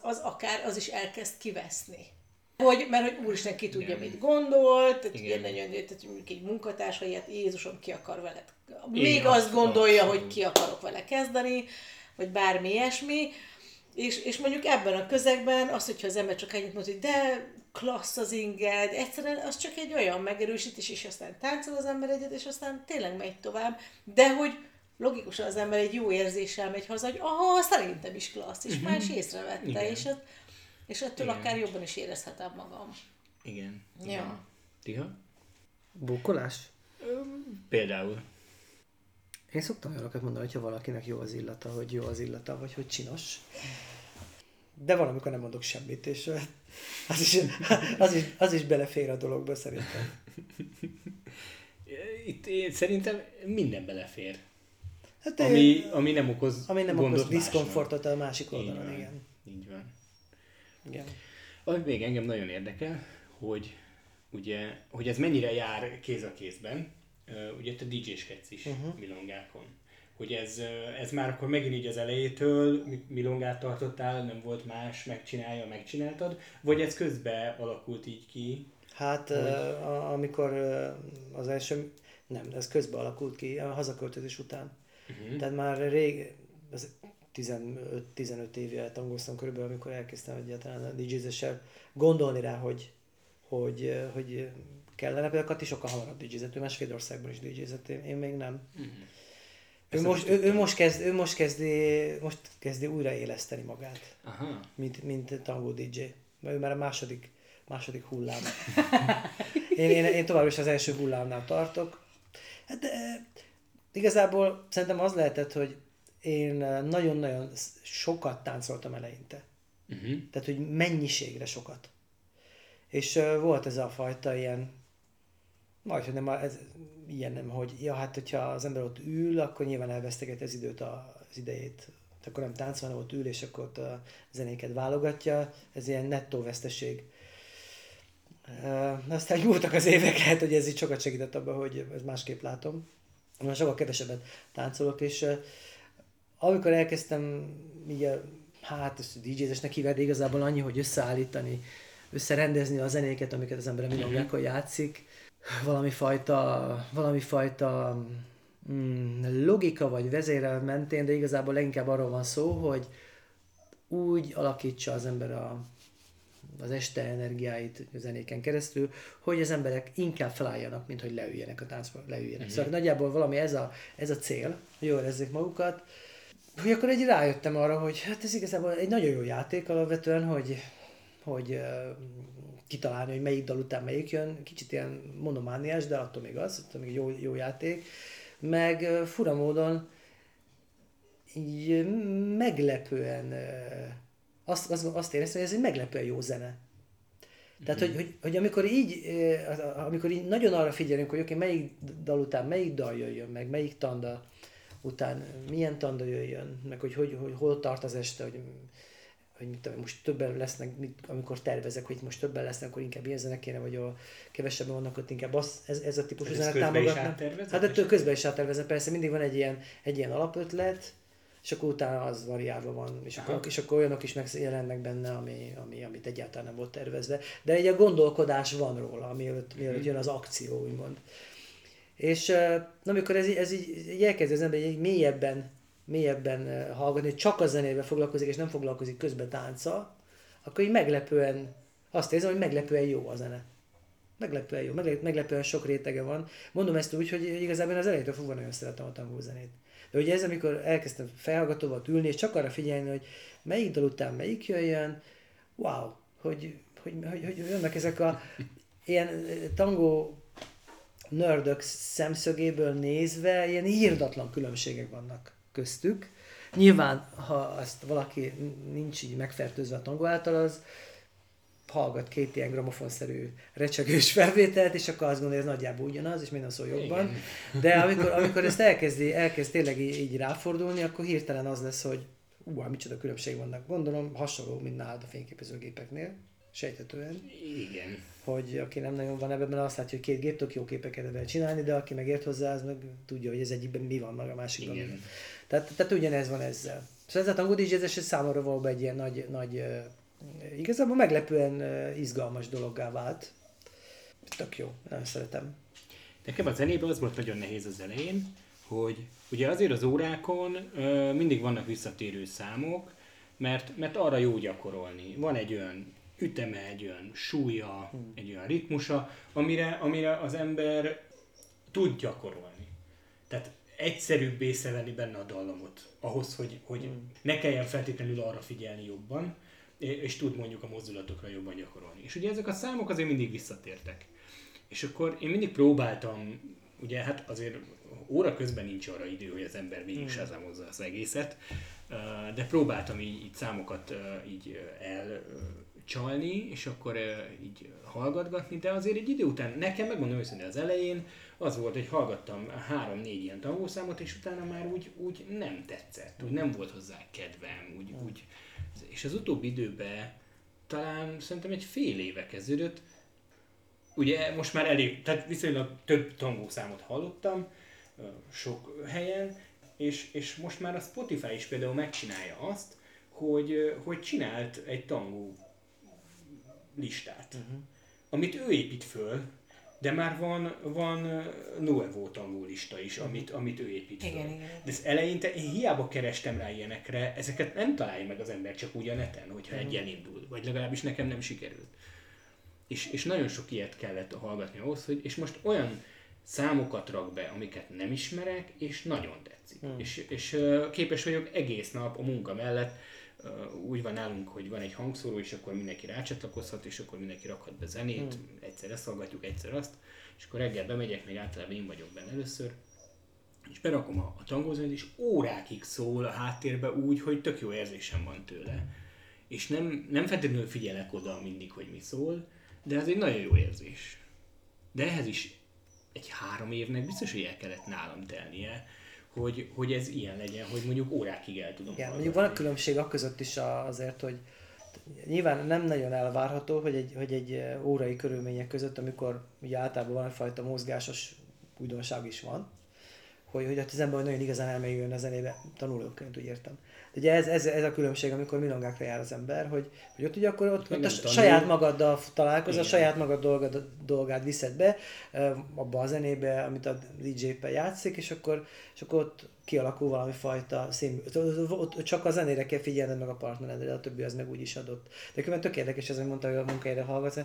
az akár az is elkezd kiveszni. Hogy, mert hogy úristen ki tudja, Igen. mit gondol, tehát Igen. nagyon, tehát egy munkatárs, hogy ilyet Jézusom ki akar veled. Igen, Még azt abszolút, gondolja, abszolút. hogy ki akarok vele kezdeni, vagy bármi ilyesmi. És, és mondjuk ebben a közegben az, hogyha az ember csak ennyit mond, hogy de klassz az inged, egyszerűen az csak egy olyan megerősítés, és aztán táncol az ember egyet, és aztán tényleg megy tovább. De hogy logikusan az ember egy jó érzéssel megy haza, hogy aha, szerintem is klassz, és már is észrevette, Mhm. Igen. és, et, és ettől Igen. akár jobban is érezhetem magam. Igen. Ja. igen. Tiha? Bókolás? Például. Én szoktam olyanokat mondani, hogyha valakinek jó az illata, hogy jó az illata, vagy hogy csinos. De van, amikor nem mondok semmit, és az is, az is, az is belefér a dologba szerintem. Itt én szerintem minden belefér. Hát, Ami, ami nem okoz ami nem okoz másnak. diszkomfortot a másik oldalon, van. igen. Igen. Ami még engem nagyon érdekel, hogy ugye, hogy ez mennyire jár kéz a kézben. Ugye te DJ-skedsz is uh-huh. milongákon. Hogy ez, ez már akkor megint így az elejétől mi- milongát tartottál, nem volt más, megcsinálja, megcsináltad, vagy ez közben alakult így ki? Hát uh, a- amikor uh, az első, nem, ez közben alakult ki, a hazaköltözés után. Uh-huh. Tehát már rég, az 15-15 éve tangoztam körülbelül, amikor elkezdtem egyáltalán a DJ-zéssel gondolni rá, hogy, hogy, eh, hogy kellene, például Kati sokkal hamarabb DJ-zett, ő már Svédországban is DJ-zett, én, én még nem. Uh-huh. Ő most, ő, ő, most, kezd, ő most, kezdi, most kezdi újraéleszteni magát, Aha. mint, mint tango DJ. Mert ő már a második, második hullám. Én, én, én továbbra is az első hullámnál tartok. Hát de igazából szerintem az lehetett, hogy én nagyon-nagyon sokat táncoltam eleinte. Uh-huh. Tehát, hogy mennyiségre sokat. És uh, volt ez a fajta ilyen, majd, hogy nem, ez, ilyen nem, hogy ja, hát hogyha az ember ott ül, akkor nyilván elveszteget az időt, az idejét. Akkor nem táncol, hanem ott ül, és akkor ott a zenéket válogatja. Ez ilyen nettó veszteség. Uh, aztán múltak az évek, lehet, hogy ez így sokat segített abban, hogy ez másképp látom. Most sokkal kevesebbet táncolok, és uh, amikor elkezdtem így a, hát ezt DJ-zesnek hívják, de igazából annyi, hogy összeállítani, összerendezni a zenéket, amiket az ember mindig játszik, valami fajta, valami fajta mm, logika vagy vezérel mentén, de igazából leginkább arról van szó, hogy úgy alakítsa az ember a, az este energiáit a zenéken keresztül, hogy az emberek inkább felálljanak, mint hogy leüljenek a táncba, leüljenek. Mm-hmm. Szóval nagyjából valami ez a, ez a cél, hogy jól érezzék magukat, hogy akkor egy rájöttem arra, hogy hát ez igazából egy nagyon jó játék alapvetően, hogy, hogy uh, kitalálni, hogy melyik dal után melyik jön, kicsit ilyen monomániás, de attól még az, attól még jó, jó játék. Meg uh, fura módon így meglepően uh, azt, azt, azt éreztem, hogy ez egy meglepően jó zene. Tehát, hogy, hogy, hogy amikor, így, amikor így nagyon arra figyelünk, hogy oké, okay, melyik dal után melyik dal jöjjön meg, melyik tanda, után milyen tanda jöjjön, meg hogy, hogy, hogy hol tart az este, hogy, hogy mit tudom, most többen lesznek, mit, amikor tervezek, hogy most többen lesznek, akkor inkább ilyen kéne, vagy a kevesebben vannak ott inkább az, ez, ez a típusú zenet támogatnak. Hát ettől közben is áttervezem, persze mindig van egy ilyen, egy ilyen alapötlet, és akkor utána az variálva van, és akkor, és akkor olyanok is megjelennek benne, ami, ami, amit egyáltalán nem volt tervezve. De egy a gondolkodás van róla, mielőtt, mielőtt jön az akció, úgymond. És na, amikor ez, ez így, elkezd az ember egy mélyebben, mélyebben hallgatni, hogy csak a zenével foglalkozik, és nem foglalkozik közben tánca, akkor így meglepően, azt érzem, hogy meglepően jó a zene. Meglepően jó, meglepően sok rétege van. Mondom ezt úgy, hogy igazából az elejétől fogva nagyon szeretem a tangó. De ugye ez, amikor elkezdtem felhallgatóval ülni, és csak arra figyelni, hogy melyik dal után melyik jöjjön, wow, hogy, hogy, hogy, hogy jönnek ezek a ilyen tangó nördök szemszögéből nézve ilyen írdatlan különbségek vannak köztük. Nyilván, ha azt valaki nincs így megfertőzve a tangó által, az hallgat két ilyen gramofonszerű recsegős felvételt, és akkor azt gondolja, hogy ez nagyjából ugyanaz, és minden szó jobban. Igen. De amikor, amikor ezt elkezdi, elkezd tényleg így, így ráfordulni, akkor hirtelen az lesz, hogy ú, hát micsoda különbség vannak. Gondolom hasonló, mint nálad a fényképezőgépeknél, sejtetően. Igen hogy aki nem nagyon van ebben, azt látja, hogy két gép tök jó képeket lehet csinálni, de aki megért hozzá, az meg tudja, hogy ez egyikben mi van, meg a másikban mi. Tehát, tehát ugyanez van ezzel. Szóval ez a Tango dj számomra valóban egy ilyen nagy, nagy igazából meglepően izgalmas dologgá vált. Tök jó, nagyon szeretem. Nekem a zenében az volt nagyon nehéz az elején, hogy ugye azért az órákon ö, mindig vannak visszatérő számok, mert, mert arra jó gyakorolni. Van egy olyan üteme, egy olyan súlya, hmm. egy olyan ritmusa, amire, amire az ember tud gyakorolni. Tehát egyszerűbb észrevenni benne a dallamot, ahhoz, hogy, hogy hmm. ne kelljen feltétlenül arra figyelni jobban, és tud mondjuk a mozdulatokra jobban gyakorolni. És ugye ezek a számok azért mindig visszatértek. És akkor én mindig próbáltam, ugye hát azért óra közben nincs arra idő, hogy az ember végig hmm. az egészet, de próbáltam így, így számokat így el csalni, és akkor így hallgatgatni, de azért egy idő után, nekem megmondom őszintén az elején, az volt, hogy hallgattam három-négy ilyen tangószámot, és utána már úgy, úgy nem tetszett, úgy nem volt hozzá kedvem, úgy, úgy, és az utóbbi időben talán szerintem egy fél éve kezdődött, ugye most már elég, tehát viszonylag több tangószámot hallottam, sok helyen, és, és most már a Spotify is például megcsinálja azt, hogy, hogy csinált egy tangó listát, uh-huh. amit ő épít föl, de már van, van Nuevo tangó lista is, amit, amit ő épít föl. Igen. De ez eleinte én hiába kerestem rá ilyenekre, ezeket nem találja meg az ember csak úgy a neten, hogyha uh-huh. egy elindul, vagy legalábbis nekem nem sikerült. És, és nagyon sok ilyet kellett hallgatni ahhoz, hogy, és most olyan számokat rak be, amiket nem ismerek, és nagyon tetszik. Hmm. És, és képes vagyok egész nap a munka mellett úgy van nálunk, hogy van egy hangszóró, és akkor mindenki rácsatlakozhat, és akkor mindenki rakhat be zenét, hmm. egyszer ezt hallgatjuk, egyszer azt, és akkor reggel bemegyek, még általában én vagyok benne először, és berakom a, a tangózenét, és órákig szól a háttérbe úgy, hogy tök jó érzésem van tőle. és nem, nem feltétlenül figyelek oda mindig, hogy mi szól, de ez egy nagyon jó érzés. De ehhez is egy három évnek biztos, hogy el kellett nálam telnie, hogy, hogy ez ilyen legyen, hogy mondjuk órákig el tudom Igen, mondjuk van a különbség a között is azért, hogy nyilván nem nagyon elvárható, hogy egy, hogy egy órai körülmények között, amikor ugye általában van egyfajta mozgásos újdonság is van, hogy, hogy az ember nagyon igazán elmélyüljön a zenébe, tanulóként, úgy értem. Ugye ez, ez, ez, a különbség, amikor milongákra jár az ember, hogy, hogy ott ugye akkor ott, ott a saját magaddal találkozol, a saját magad dolgad, dolgát viszed be abba a zenébe, amit a DJ-ben játszik, és akkor, és akkor ott kialakul valami fajta szín, ott csak a zenére kell figyelned meg a partneredre, a többi az meg úgy is adott. De különben tök érdekes ez, hogy mondta, hogy a munkájára hallgatsz.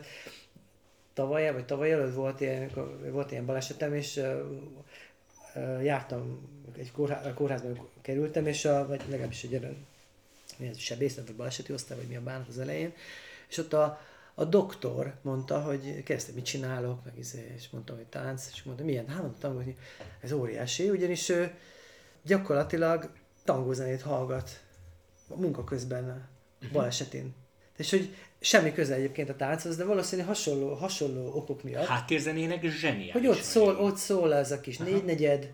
Tavaly, vagy tavaly előtt volt ilyen, volt ilyen balesetem, és jártam, egy kórházban kerültem, és a, vagy legalábbis egy ilyen sebészet, vagy baleseti osztály, vagy mi a bánat az elején, és ott a, a doktor mondta, hogy kezdte, mit csinálok, meg izé, és mondtam, hogy tánc, és mondta, milyen? Hát mondtam, hogy ez óriási, ugyanis ő gyakorlatilag tangózenét hallgat a munka közben a mhm. balesetén. És hogy semmi köze egyébként a tánchoz, de valószínűleg hasonló, hasonló okok miatt. Háttérzenének zseniális. Hogy ott szól, ott szól ez a kis Aha. négynegyed,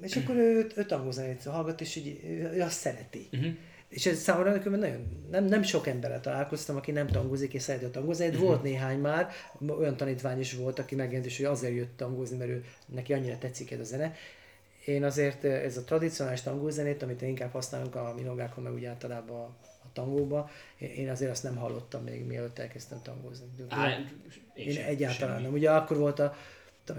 és akkor ő, ő tangózenét hallgat, és így, ő azt szereti. Uh-huh. És ez számomra nekem nagyon, nem, nem sok emberrel találkoztam, aki nem tangózik és szereti a tangózenét. Uh-huh. Volt néhány már, olyan tanítvány is volt, aki megjelent, és hogy azért jött tangózni, mert ő, neki annyira tetszik ez a zene. Én azért ez a tradicionális tangózenét, amit inkább használunk a minogákon, meg úgy általában a tangóba, én azért azt nem hallottam még, mielőtt elkezdtem tangózni. Á, én, én egyáltalán semmi. nem. Ugye akkor volt a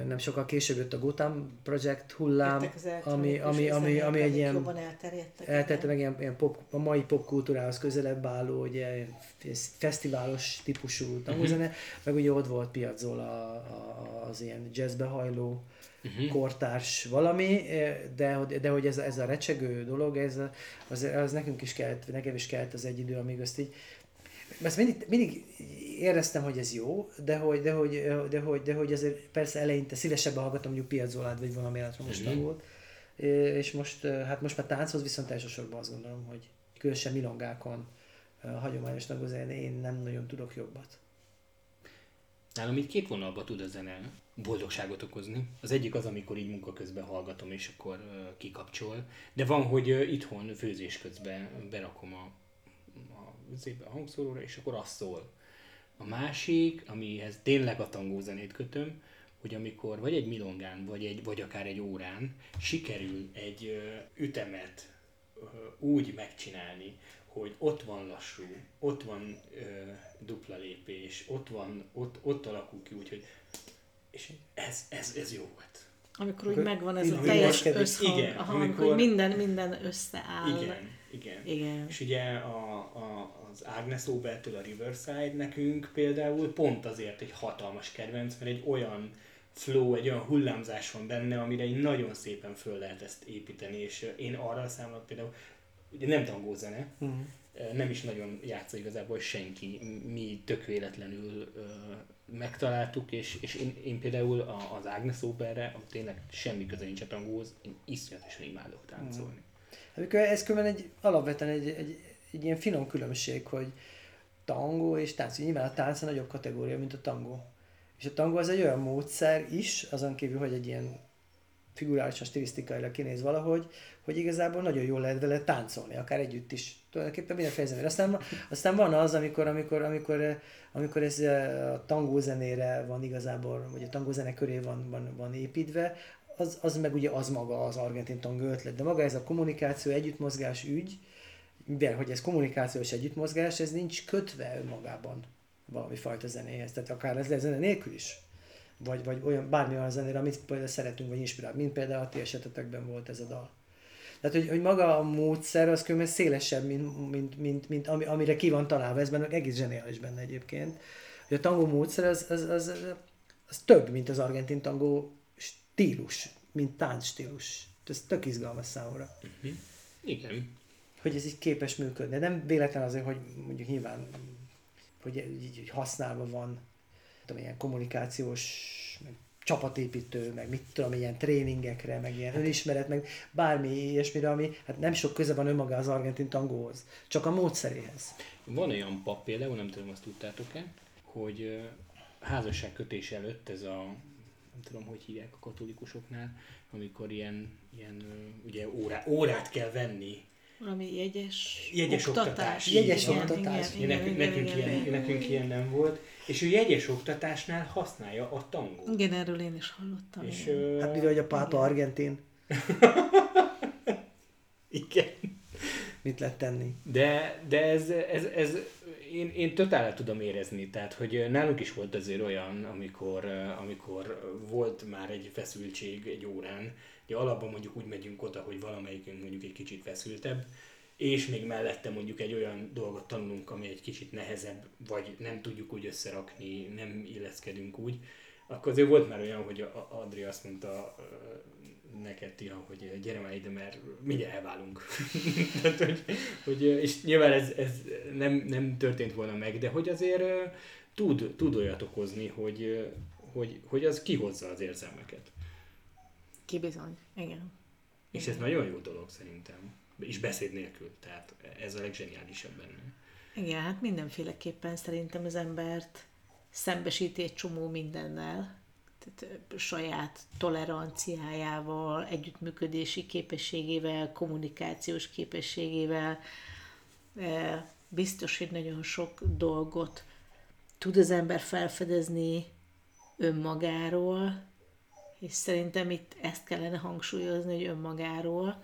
nem sokkal később jött a Gotham Project hullám, ami, ami, ami, ami egy ilyen elterjedte meg ilyen, ilyen pop, a mai popkultúrához közelebb álló, ugye fesztiválos típusú tangózene, uh-huh. meg ugye ott volt Piazzolla az ilyen jazzbe hajló uh-huh. kortárs valami, de, de hogy ez, ez a recsegő dolog, ez, az, az nekünk is kellett, nekem is kellett az egy idő, amíg azt így ezt mindig, mindig éreztem, hogy ez jó, de hogy, de hogy, de hogy, de hogy azért persze eleinte szívesebben hallgatom mondjuk Piazzolát, vagy valami elektromos mm volt. És most, hát most már tánchoz viszont elsősorban azt gondolom, hogy különösen milongákon, hagyományos tagozán én nem nagyon tudok jobbat. Nálam itt két vonalba tud a zene boldogságot okozni. Az egyik az, amikor így munka közben hallgatom, és akkor kikapcsol. De van, hogy itthon főzés közben berakom a, a, a hangszóróra, és akkor azt szól. A másik, amihez tényleg a tangózenét kötöm, hogy amikor vagy egy milongán, vagy, egy, vagy akár egy órán sikerül egy ö, ütemet ö, úgy megcsinálni, hogy ott van lassú, ott van ö, dupla lépés, ott van, ott, ott alakul ki úgy, hogy és ez, ez, ez jó volt. Amikor úgy megvan ez a teljes összhang, igen, a hang, amikor, hogy minden, minden összeáll. Igen, igen. igen. És ugye a, a, az Agnes Obertől a Riverside nekünk például pont azért egy hatalmas kedvenc, mert egy olyan flow, egy olyan hullámzás van benne, amire így nagyon szépen föl lehet ezt építeni, és én arra számolok például, ugye nem tangó zene, uh-huh. nem is nagyon játsza igazából senki, mi tök véletlenül megtaláltuk, és, és én, én például az Agnes Oberre, tényleg semmi köze nincs a tangóhoz, én iszonyatosan imádok táncolni. Uh-huh. Ez különben egy, alapvetően egy, egy, egy ilyen finom különbség, hogy tangó és tánc. Nyilván a tánc a nagyobb kategória, mint a tangó. És a tangó az egy olyan módszer is, azon kívül, hogy egy ilyen figurálisan, stilisztikailag kinéz valahogy, hogy igazából nagyon jól lehet vele táncolni, akár együtt is. Tulajdonképpen minden fejezem. Aztán, aztán van az, amikor, amikor, amikor, amikor ez a tangózenére van igazából, vagy a tangózene köré van, van, van építve, az, az meg ugye az maga az argentin tangó ötlet. De maga ez a kommunikáció, együttmozgás ügy, mivel hogy ez kommunikációs együttmozgás, ez nincs kötve önmagában valami fajta zenéhez. Tehát akár ez lesz zene nélkül is. Vagy, vagy olyan, bármi olyan zenére, amit például szeretünk, vagy inspirál, mint például a ti esetetekben volt ez a dal. Tehát, hogy, hogy maga a módszer az különben szélesebb, mint, mint, mint, mint ami, amire ki van találva, ez benne egész zseniális benne egyébként. Hogy a tangó módszer az, az, az, az, több, mint az argentin tangó stílus, mint stílus. Ez tök izgalmas számomra. Uh-huh. Igen hogy ez így képes működni. Nem véletlen azért, hogy mondjuk nyilván, hogy így, így használva van tudom, ilyen kommunikációs, csapatépítő, meg mit tudom, ilyen tréningekre, meg ilyen önismeret, meg bármi ilyesmire, ami hát nem sok köze van önmaga az argentin tangóhoz, csak a módszeréhez. Van olyan pap például, nem tudom, azt tudtátok-e, hogy házasságkötés előtt ez a, nem tudom, hogy hívják a katolikusoknál, amikor ilyen, ilyen ugye órá, órát kell venni Valami jegyes, Jegyes oktatás. Jegyes Igen, oktatás. Igen, igen, nekünk, igen, nekünk, igen, ilyen, igen. nekünk ilyen nem volt, és ő jegyes oktatásnál használja a tangót. Igen, erről én is hallottam. És, igen. ö, Hát mivel hogy a pápa argentin, igen. mit lehet tenni? De, de ez, ez, ez én, én totál tudom érezni, tehát hogy nálunk is volt azért olyan, amikor, amikor volt már egy feszültség egy órán, ugye alapban mondjuk úgy megyünk oda, hogy valamelyikünk mondjuk egy kicsit feszültebb, és még mellette mondjuk egy olyan dolgot tanulunk, ami egy kicsit nehezebb, vagy nem tudjuk úgy összerakni, nem illeszkedünk úgy, akkor azért volt már olyan, hogy Adri azt mondta neked, Tia, hogy gyere már ide, mert mindjárt elválunk. Tehát, hogy, hogy, és nyilván ez, ez nem, nem történt volna meg, de hogy azért tud, tud olyat okozni, hogy, hogy, hogy az kihozza az érzelmeket. Ki bizony, igen. És ez nagyon jó dolog szerintem. És beszéd nélkül, tehát ez a legzseniálisabb benne. Igen, hát mindenféleképpen szerintem az embert szembesíti egy csomó mindennel, tehát saját toleranciájával, együttműködési képességével, kommunikációs képességével. Biztos, hogy nagyon sok dolgot tud az ember felfedezni önmagáról, és szerintem itt ezt kellene hangsúlyozni, hogy önmagáról,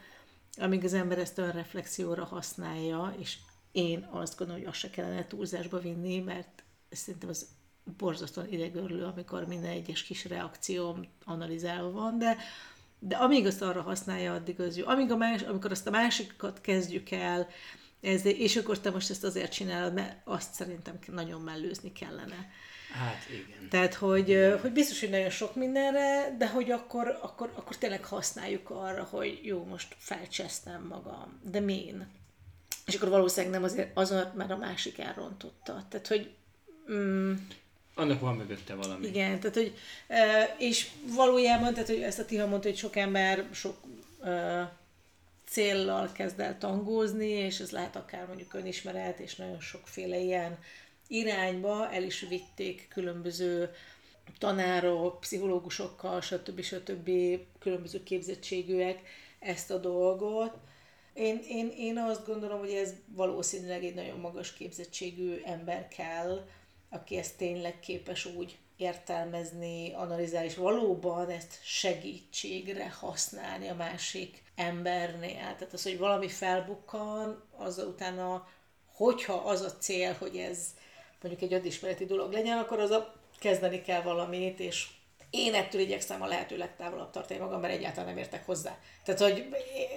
amíg az ember ezt önreflexióra használja, és én azt gondolom, hogy azt se kellene túlzásba vinni, mert szerintem az borzasztóan idegörlő, amikor minden egyes kis reakcióm analizálva van, de, de amíg azt arra használja, addig az jó. Amíg a más, amikor azt a másikat kezdjük el, ez, és akkor te most ezt azért csinálod, mert azt szerintem nagyon mellőzni kellene. Hát igen. Tehát, hogy, ö, hogy biztos, hogy nagyon sok mindenre, de hogy akkor, akkor, akkor tényleg használjuk arra, hogy jó, most felcsesztem magam, de min? És akkor valószínűleg nem azért, azon, mert a másik elrontotta. Tehát, hogy mm, Annak van mögötte valami. igen, tehát, hogy és valójában, tehát, hogy ezt a Tiha mondta, hogy sok ember sok céllal kezd el tangózni, és ez lehet akár mondjuk önismeret, és nagyon sokféle ilyen irányba el is vitték különböző tanárok, pszichológusokkal, stb. stb. különböző képzettségűek ezt a dolgot. Én, én, én azt gondolom, hogy ez valószínűleg egy nagyon magas képzettségű ember kell, aki ezt tényleg képes úgy értelmezni, analizálni, és valóban ezt segítségre használni a másik embernél. Tehát az, hogy valami felbukkan, az utána, hogyha az a cél, hogy ez mondjuk egy önismereti dolog legyen, akkor az a kezdeni kell valamit, és én ettől igyekszem a lehető legtávolabb tartani magam, mert egyáltalán nem értek hozzá. Tehát, hogy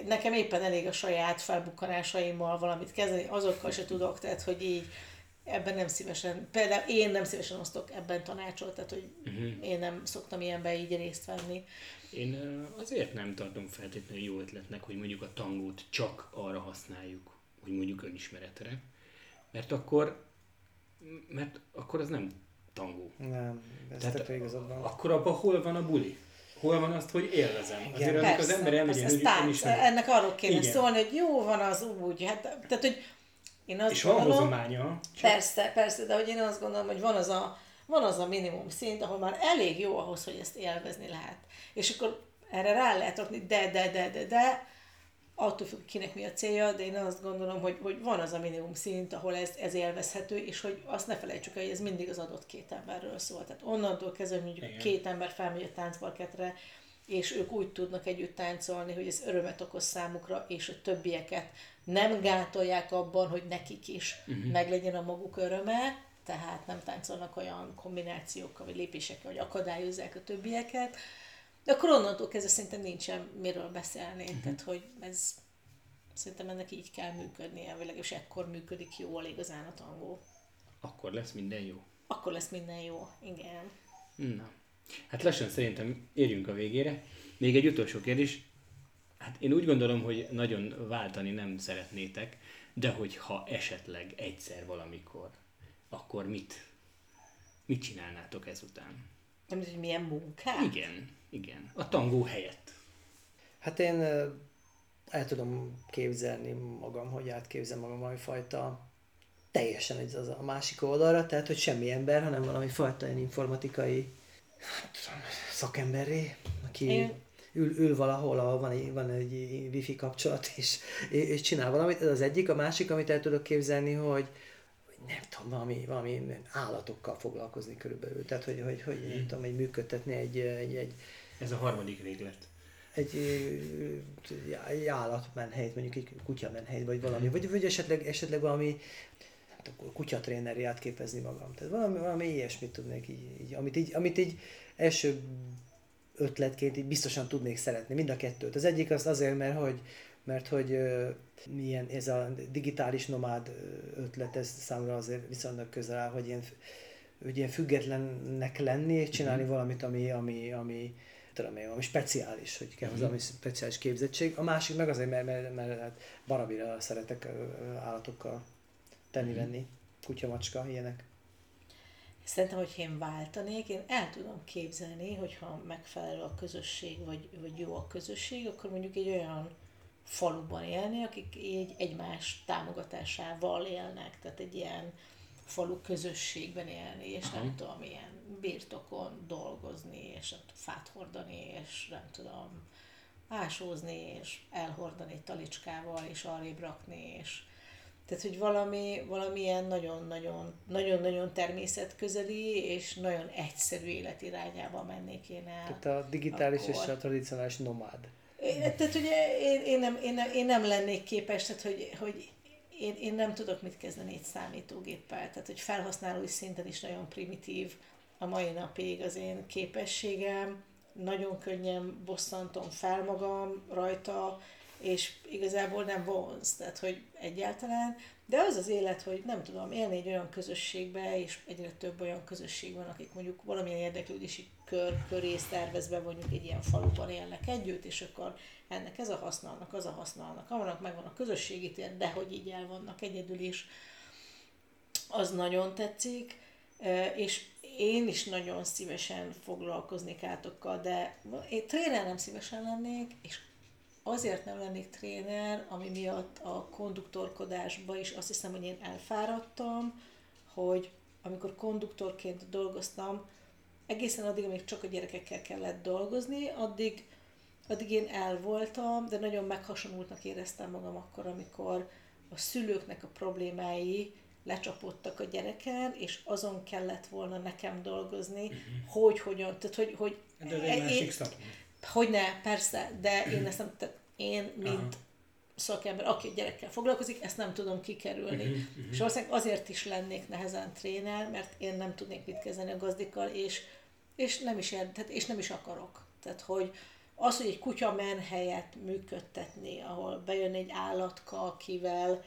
nekem éppen elég a saját felbukkanásaimmal valamit kezdeni, azokkal se tudok, tehát, hogy így ebben nem szívesen, például én nem szívesen osztok ebben tanácsot, tehát, hogy uh-huh. én nem szoktam ilyenben így részt venni. Én azért nem tartom feltétlenül jó ötletnek, hogy mondjuk a tangót csak arra használjuk, hogy mondjuk önismeretre, mert akkor, mert akkor az nem tangó. Nem, ez Tehát igazad van. Akkor abban hol van a buli? Hol van azt, hogy élvezem? Azért amikor Persze, az ember elmegy persze, tánc. önismeret, Ennek arról kéne Igen. szólni, hogy jó van az úgy, hát, tehát, hogy én azt és van gondolom, hozománya, csak Persze, persze, de hogy én azt gondolom, hogy van az a, van az a minimum szint, ahol már elég jó ahhoz, hogy ezt élvezni lehet. És akkor erre rá lehet rakni, de, de, de, de, de, attól függ, kinek mi a célja, de én azt gondolom, hogy, hogy van az a minimum szint, ahol ez, ez élvezhető, és hogy azt ne felejtsük el, hogy ez mindig az adott két emberről szól. Tehát onnantól kezdve, hogy mondjuk Igen. két ember felmegy a táncparketre, és ők úgy tudnak együtt táncolni, hogy ez örömet okoz számukra, és a többieket nem gátolják abban, hogy nekik is uh-huh. meglegyen a maguk öröme, tehát nem táncolnak olyan kombinációkkal, vagy lépésekkel, hogy akadályozzák a többieket, de akkor onnantól kezdve szerintem nincsen miről beszélni. Uh-huh. Tehát, hogy ez szerintem ennek így kell működnie, vagy legalábbis ekkor működik jól igazán a tangó. akkor lesz minden jó. Akkor lesz minden jó, igen. Na. Hát lassan szerintem érjünk a végére. Még egy utolsó kérdés. Hát én úgy gondolom, hogy nagyon váltani nem szeretnétek, de hogyha esetleg egyszer valamikor, akkor mit? Mit csinálnátok ezután? Nem tudom, hogy milyen munkát? Igen, igen. A tangó helyett. Hát én el tudom képzelni magam, hogy átképzel magam valami fajta teljesen egy az a másik oldalra, tehát hogy semmi ember, hanem valami fajta ilyen informatikai tudom, szakemberré, aki Én- ül, ül valahol, ahol van egy, van egy wifi kapcsolat, és, és csinál valamit. Ez az egyik. A másik, amit el tudok képzelni, hogy nem tudom, valami, valami állatokkal foglalkozni körülbelül. Tehát, hogy, hogy, hogy nem tudom, hogy működtetni egy, egy, egy, Ez a harmadik véglet. egy, egy állatmenhelyt, mondjuk egy kutyamenhelyt, vagy valami, vagy, vagy esetleg, esetleg valami tudom, kutyatréneri átképezni magam. Tehát valami, valami ilyesmit tudnék így, így, amit így, amit így első ötletként így biztosan tudnék szeretni, mind a kettőt. Az egyik az azért, mert hogy, mert hogy milyen ez a digitális nomád ötlet, ez számomra azért viszonylag közel áll, hogy ilyen, hogy ilyen függetlennek lenni, és csinálni valamit, ami, ami, ami tudom én, valami speciális, hogy kell hozzá valami speciális képzettség. A másik meg azért, mert, mert, mert hát barabira szeretek állatokkal tenni-venni. Kutya, macska, ilyenek. Szerintem, hogy én váltanék, én el tudom képzelni, hogyha megfelelő a közösség, vagy, vagy jó a közösség, akkor mondjuk egy olyan faluban élni, akik így egymás támogatásával élnek, tehát egy ilyen falu közösségben élni, és nem tudom, ilyen birtokon dolgozni, és nem tudom, fát hordani, és nem tudom, ásózni, és elhordani talicskával, és arrébb rakni, és tehát, hogy valami, valamilyen nagyon-nagyon, nagyon-nagyon természetközeli és nagyon egyszerű életirányába mennék én el. Tehát a digitális Akkor. és a tradicionális nomád. Én- Tehát ugye én, én, nem, én, nem, én nem lennék képes, tehát hogy, hogy én, én nem tudok mit kezdeni egy számítógéppel. Tehát, hogy felhasználói szinten is nagyon primitív a mai napig az én képességem. Nagyon könnyen bosszantom fel magam rajta, és igazából nem vonz, tehát hogy egyáltalán. De az az élet, hogy nem tudom, élni egy olyan közösségbe, és egyre több olyan közösség van, akik mondjuk valamilyen érdeklődési kör köré szervezve mondjuk egy ilyen faluban élnek együtt, és akkor ennek ez a haszna, annak az a haszna, annak megvan a közösségi tér, de hogy így el vannak egyedül is, az nagyon tetszik, és én is nagyon szívesen foglalkoznék átokkal, de én tréner nem szívesen lennék, és azért nem lennék tréner, ami miatt a konduktorkodásba is azt hiszem, hogy én elfáradtam, hogy amikor konduktorként dolgoztam, egészen addig, amíg csak a gyerekekkel kellett dolgozni, addig, addig én el voltam, de nagyon meghasonultnak éreztem magam akkor, amikor a szülőknek a problémái lecsapódtak a gyereken, és azon kellett volna nekem dolgozni, uh-huh. hogy hogyan, tehát hogy, hogy De ez egy másik szakma. Hogy ne, persze, de én ezt nem, tehát én, mint Aha. szakember, aki gyerekkel foglalkozik, ezt nem tudom kikerülni. Uh-huh, És valószínűleg azért is lennék nehezen tréner, mert én nem tudnék mit kezdeni a gazdikkal, és, és nem is ér, tehát, és nem is akarok. Tehát, hogy az, hogy egy kutya menhelyet működtetni, ahol bejön egy állatka, akivel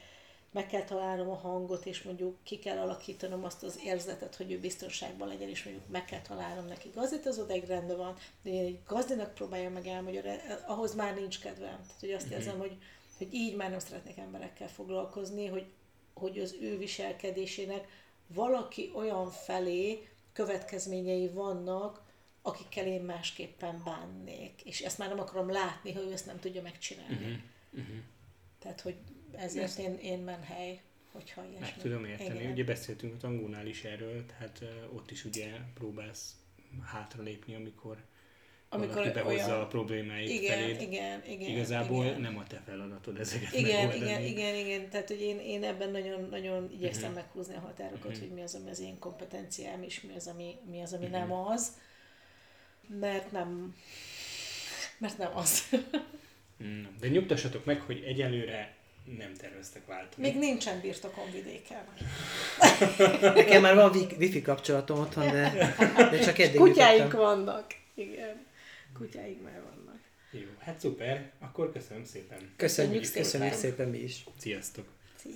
meg kell találnom a hangot, és mondjuk ki kell alakítanom azt az érzetet, hogy ő biztonságban legyen, és mondjuk meg kell találnom neki gazdit, az odáig rendben van, de én egy gazdinak próbáljam meg elmagyarázni, ahhoz már nincs kedvem. Tehát, hogy azt érzem, hogy, hogy így már nem szeretnék emberekkel foglalkozni, hogy, hogy az ő viselkedésének valaki olyan felé következményei vannak, akikkel én másképpen bánnék. És ezt már nem akarom látni, hogy ő ezt nem tudja megcsinálni. Mhm, Uh-huh. Tehát, hogy ezért én, én menhely, hogyha ilyesmi. Meg tudom érteni. Igen. Ugye beszéltünk a tangónál is erről, tehát ott is ugye próbálsz hátralépni, amikor, Amikor valaki behozza olyan- a problémáit igen, feléd. igen, igen. Igazából igen. nem a te feladatod ezeket Igen, megoldani. igen, igen, igen. Tehát, hogy én, én ebben nagyon, nagyon igyekszem Mhm. meghúzni a határokat, Mhm. hogy mi az, ami az én kompetenciám, és mi az, ami, mi az, ami Mhm. nem az. Mert nem, mert nem az. Mm, De nyugtassatok meg, hogy egyelőre nem terveztek váltani. Még nincsen birtokom vidéken. Nekem már van wi- wifi kapcsolatom otthon, de, de csak eddig Kutyáink jutottam. vannak. Igen. Kutyáink már vannak. Jó, hát szuper, akkor köszönöm szépen. Köszönjük, Köszönjük köszönjük szépen. szépen mi is. Sziasztok! Szia.